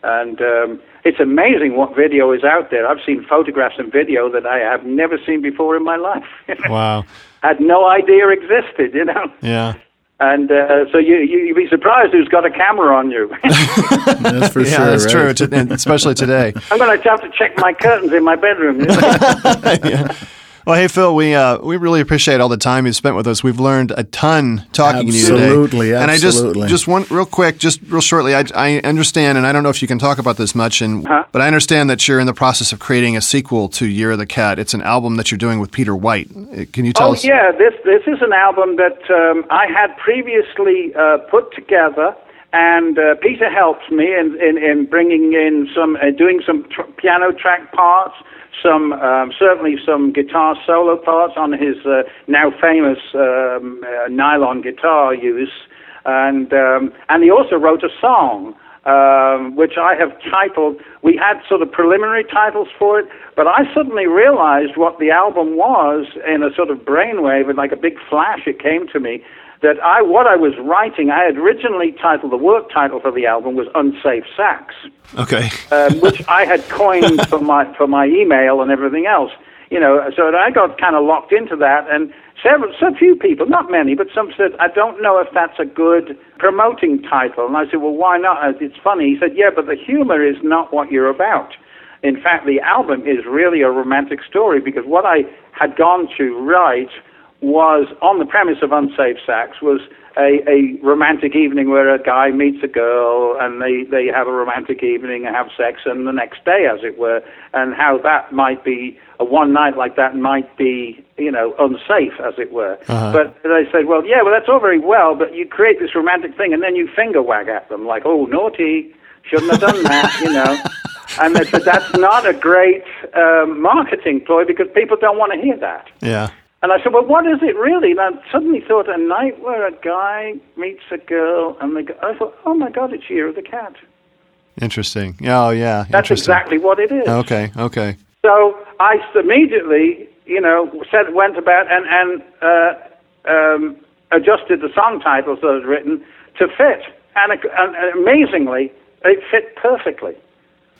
[SPEAKER 2] And um, it's amazing what video is out there. I've seen photographs and video that I have never seen before in my life.
[SPEAKER 1] wow.
[SPEAKER 2] Had no idea existed, you know.
[SPEAKER 1] Yeah.
[SPEAKER 2] And uh, so you, you, you'd be surprised who's got a camera on you.
[SPEAKER 3] That's for
[SPEAKER 1] yeah,
[SPEAKER 3] sure.
[SPEAKER 1] that's
[SPEAKER 3] right?
[SPEAKER 1] true, and especially today.
[SPEAKER 2] I'm going to have to check my curtains in my bedroom. you know.
[SPEAKER 1] Well, hey Phil, we uh, we really appreciate all the time you've spent with us. We've learned a ton talking to you today.
[SPEAKER 3] Absolutely,
[SPEAKER 1] And I just
[SPEAKER 3] absolutely.
[SPEAKER 1] just one real quick, just real shortly. I, I understand, and I don't know if you can talk about this much, and
[SPEAKER 2] Huh?
[SPEAKER 1] but I understand that you're in the process of creating a sequel to Year of the Cat. It's an album that you're doing with Peter White. Uh, Can you tell
[SPEAKER 2] oh
[SPEAKER 1] us?
[SPEAKER 2] Oh yeah, this this is an album that um, I had previously uh, put together, and uh, Peter helped me in, in, in bringing in some, uh, doing some tr- piano track parts, some um, certainly some guitar solo parts on his uh, now famous um, uh, nylon guitar use, and um, and he also wrote a song. Um, which I have titled. We had sort of preliminary titles for it, but I suddenly realized what the album was in a sort of brainwave, and like a big flash, it came to me that I what I was writing. I had originally titled the work title for the album was "Unsafe Sax."
[SPEAKER 1] Okay.
[SPEAKER 2] um, which I had coined for my for my email and everything else. You know, so I got kind of locked into that, and several, so few people, not many, but some said, "I don't know if that's a good promoting title." And I said, "Well, why not?" Uh, It's funny. He said, "Yeah, but the humor is not what you're about." In fact, the album is really a romantic story because what I had gone to write was on the premise of Unsafe sex was a, a romantic evening where a guy meets a girl and they, they have a romantic evening and have sex and the next day as it were and how that might be a one night like that might be you know unsafe as it were
[SPEAKER 1] Uh-huh.
[SPEAKER 2] but they said well yeah well that's all very well but you create this romantic thing and then you finger wag at them like oh naughty Shouldn't have done that, you know. And they said, that's not a great um, marketing ploy because people don't want to hear that.
[SPEAKER 1] Yeah.
[SPEAKER 2] And I said, well, what is it really? And I suddenly thought, a night where a guy meets a girl, and the, I thought, oh my God, it's Year of the Cat.
[SPEAKER 1] Interesting. Oh, yeah.
[SPEAKER 2] That's exactly what it is.
[SPEAKER 1] Okay. Okay.
[SPEAKER 2] So I immediately, you know, said, went about and, and uh, um, adjusted the song titles that I'd written to fit. And, and amazingly, it fit perfectly.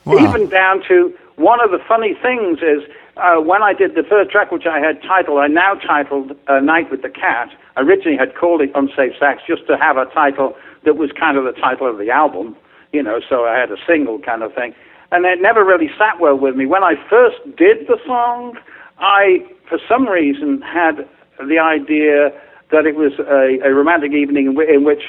[SPEAKER 1] Wow.
[SPEAKER 2] Even down to one of the funny things is uh, when I did the first track, which I had titled, I now titled uh, Night with the Cat. I originally had called it Unsafe Sex just to have a title that was kind of the title of the album, you know, so I had a single kind of thing. And it never really sat well with me. When I first did the song, I, for some reason, had the idea that it was a, a romantic evening in, w- in which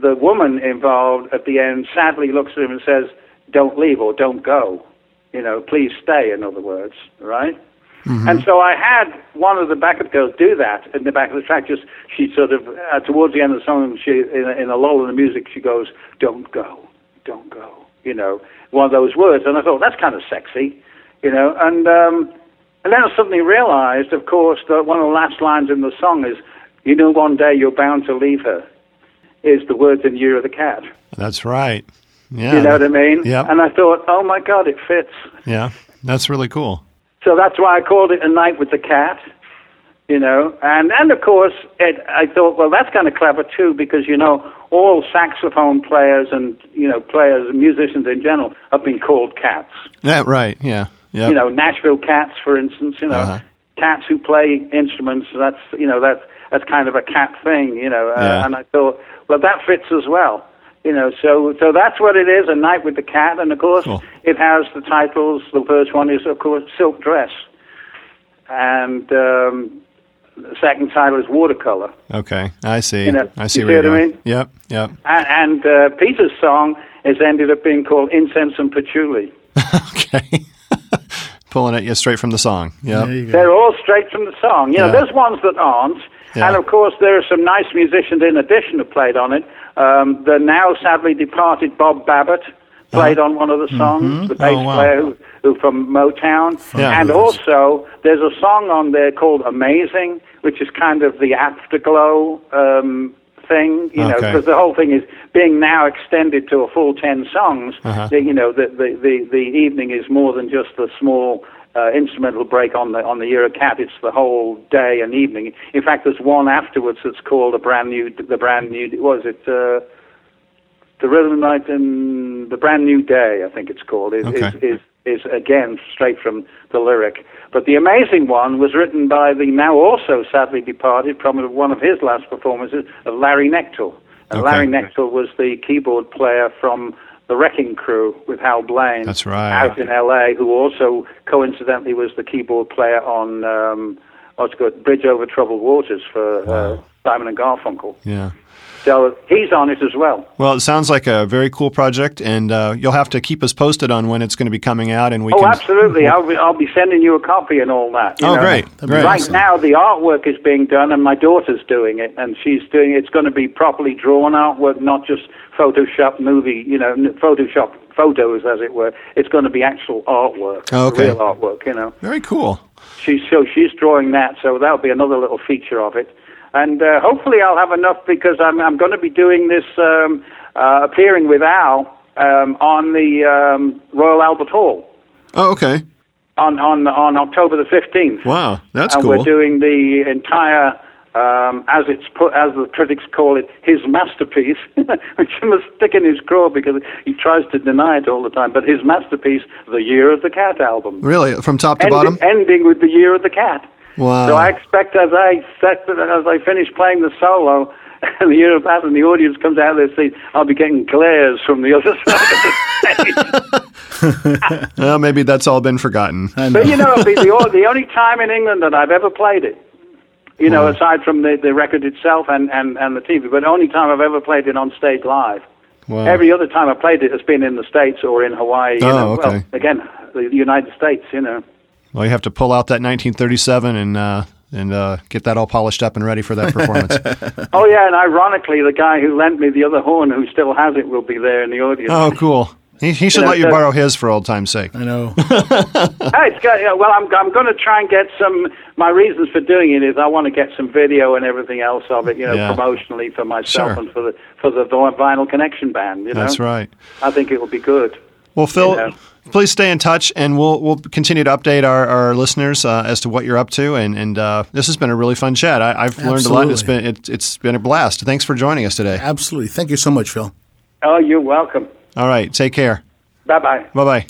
[SPEAKER 2] the woman involved at the end sadly looks at him and says, don't leave or don't go. You know, please stay, in other words, right?
[SPEAKER 1] Mm-hmm.
[SPEAKER 2] And so I had one of the backup girls do that in the back of the track. Just she sort of uh, towards the end of the song, she in a, in a lull in the music, she goes, "Don't go, don't go." You know, one of those words, and I thought that's kind of sexy, you know. And um, and then I suddenly realized, of course, that one of the last lines in the song is, "You know, one day you're bound to leave her," is the words in "Year of the Cat."
[SPEAKER 1] That's right. Yeah.
[SPEAKER 2] You know what I mean?
[SPEAKER 1] Yeah.
[SPEAKER 2] And I thought, oh my God, it fits.
[SPEAKER 1] Yeah. That's really cool.
[SPEAKER 2] So that's why I called it A Night with the Cat. You know, and and of course, it, I thought, well, that's kind of clever too, because you know, all saxophone players and you know, players and musicians in general have been called cats.
[SPEAKER 1] Yeah. Right. Yeah. Yeah.
[SPEAKER 2] You know, Nashville Cats, for instance. You know,
[SPEAKER 1] Uh-huh.
[SPEAKER 2] cats who play instruments. That's you know, that's that's kind of a cat thing. You know, uh,
[SPEAKER 1] Yeah.
[SPEAKER 2] and I thought, well, that fits as well. You know, so so that's what it is, A Night with the Cat, and of course,
[SPEAKER 1] Cool.
[SPEAKER 2] it has the titles. The first one is, of course, Silk Dress, and um, the second title is Watercolor.
[SPEAKER 1] Okay. I see.
[SPEAKER 2] You know,
[SPEAKER 1] I see
[SPEAKER 2] you
[SPEAKER 1] where
[SPEAKER 2] see
[SPEAKER 1] you're
[SPEAKER 2] what I mean?
[SPEAKER 1] Yep. Yep.
[SPEAKER 2] And, and uh, Peter's song has ended up being called Incense and Patchouli.
[SPEAKER 1] okay. Pulling it you straight from the song. Yep.
[SPEAKER 3] There you go.
[SPEAKER 2] They're all straight from the song. You know,
[SPEAKER 1] Yeah.
[SPEAKER 2] there's ones that aren't.
[SPEAKER 1] Yeah.
[SPEAKER 2] And of course, there are some nice musicians in addition who played on it. Um, the now sadly departed Bob Babbitt played on one of the songs, the bass
[SPEAKER 1] Oh, wow.
[SPEAKER 2] player who, who from Motown.
[SPEAKER 1] Yeah.
[SPEAKER 2] And also, there's a song on there called Amazing, which is kind of the afterglow um, thing, you know, because the whole thing is being now extended to a full 10 songs.
[SPEAKER 1] Uh-huh.
[SPEAKER 2] You know, the, the, the, the evening is more than just the small uh, instrumental break on the on the Year of Cat. It's the whole day and evening. In fact, there's one afterwards that's called a brand new the brand new was it uh, the Rhythm Night and the brand new day. I think it's called. Is
[SPEAKER 1] Okay.
[SPEAKER 2] is, is is again straight from the lyric. But the amazing one was written by the now also sadly departed, probably one of his last performances, of Larry Knechtel. And
[SPEAKER 1] Okay.
[SPEAKER 2] Larry Knechtel was the keyboard player from the Wrecking Crew with Hal Blaine.
[SPEAKER 1] That's right.
[SPEAKER 2] Out in L.A., who also coincidentally was the keyboard player on um, what's good Bridge Over Troubled Waters for uh, Simon and Garfunkel.
[SPEAKER 1] Yeah.
[SPEAKER 2] So he's on it as well.
[SPEAKER 1] Well, it sounds like a very cool project, and uh, you'll have to keep us posted on when it's going to be coming out, and we
[SPEAKER 2] Oh,
[SPEAKER 1] can.
[SPEAKER 2] absolutely. I'll be, I'll be sending you a copy and all that. you
[SPEAKER 1] Oh,
[SPEAKER 2] know.
[SPEAKER 1] great, great.
[SPEAKER 2] Right now, the artwork is being done, and my daughter's doing it, and she's doing. It's going to be properly drawn artwork, not just Photoshop movie, you know, Photoshop photos, as it were. It's going to be actual artwork,
[SPEAKER 1] Oh, okay.
[SPEAKER 2] real artwork. You know,
[SPEAKER 1] Very cool.
[SPEAKER 2] she's so she's drawing that, so that'll be another little feature of it. And uh, hopefully, I'll have enough because I'm I'm going to be doing this um, uh, appearing with Al um, on the um, Royal Albert Hall
[SPEAKER 1] Oh, okay.
[SPEAKER 2] on on on October the fifteenth.
[SPEAKER 1] Wow, that's cool.
[SPEAKER 2] and
[SPEAKER 1] cool.
[SPEAKER 2] we're doing the entire, um, as it's put, as the critics call it, his masterpiece, which must stick in his craw because he tries to deny it all the time. But his masterpiece, the Year of the Cat album,
[SPEAKER 1] really, from top to bottom.
[SPEAKER 2] ending with the Year of the Cat.
[SPEAKER 1] Wow.
[SPEAKER 2] So I expect as I set, as I finish playing the solo. the year of that, and the audience comes out of their seat, I'll be getting glares from the other side of the stage.
[SPEAKER 1] Well, maybe that's all been forgotten.
[SPEAKER 3] I know.
[SPEAKER 2] But you know, the, the, the only time in England that I've ever played it, you know, aside from the, the record itself and, and, and the TV, but the only time I've ever played it on stage live.
[SPEAKER 1] Wow.
[SPEAKER 2] Every other time I've played it has been in the States or in Hawaii. You
[SPEAKER 1] Oh,
[SPEAKER 2] know, well,
[SPEAKER 1] okay.
[SPEAKER 2] again, the United States, you know.
[SPEAKER 1] Well, you have to pull out that 1937 and uh, and uh, get that all polished up and ready for that performance.
[SPEAKER 2] Oh, yeah, and ironically, the guy who lent me the other horn, who still has it, will be there in the audience.
[SPEAKER 1] oh, cool.
[SPEAKER 6] He, he should
[SPEAKER 2] You know,
[SPEAKER 6] let you
[SPEAKER 2] so-
[SPEAKER 6] borrow his for old time's sake.
[SPEAKER 3] I know.
[SPEAKER 2] It's got, yeah, well, I'm, I'm going to try and get some. My reasons for doing it is I want to get some video and everything else of it, you know,
[SPEAKER 6] Yeah.
[SPEAKER 2] promotionally for myself
[SPEAKER 6] Sure.
[SPEAKER 2] and for the for the Vinyl Connection band. You know,
[SPEAKER 6] That's right.
[SPEAKER 2] I think it will be good.
[SPEAKER 6] Well, Phil,
[SPEAKER 2] know.
[SPEAKER 6] Please stay in touch, and we'll we'll continue to update our, our listeners uh, as to what you're up to. And and uh, this has been a really fun chat. I, I've learned a lot. It's
[SPEAKER 3] Absolutely.
[SPEAKER 6] been it, it's been a blast. Thanks for joining us today.
[SPEAKER 3] Absolutely. Thank you so much, Phil.
[SPEAKER 2] Oh, you're welcome.
[SPEAKER 6] All right, take care.
[SPEAKER 2] Bye bye.
[SPEAKER 6] Bye bye.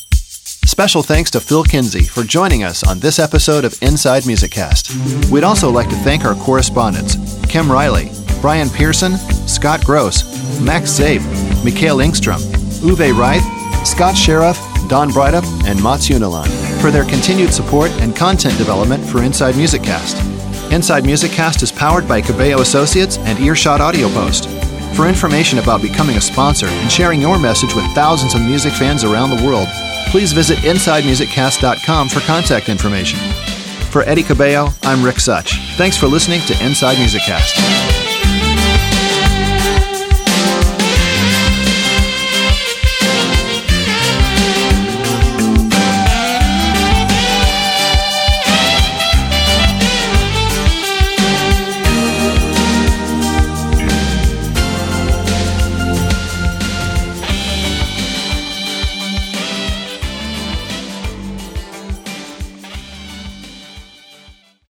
[SPEAKER 1] Special thanks to Phil Kenzie for joining us on this episode of Inside Music Cast. We'd also like to thank our correspondents Kim Riley, Brian Pearson, Scott Gross, Max Zabe, Mikhail Ingstrom, Uwe Reith, Scott Sheriff, Don Breidup, and Mats Unilan for their continued support and content development for Inside Music Cast. Inside Music Cast is powered by Cabello Associates and Earshot Audio Post. For information about becoming a sponsor and sharing your message with thousands of music fans around the world, please visit InsideMusicCast.com for contact information. For Eddie Cabello, I'm Rick Such. Thanks for listening to Inside Music Cast.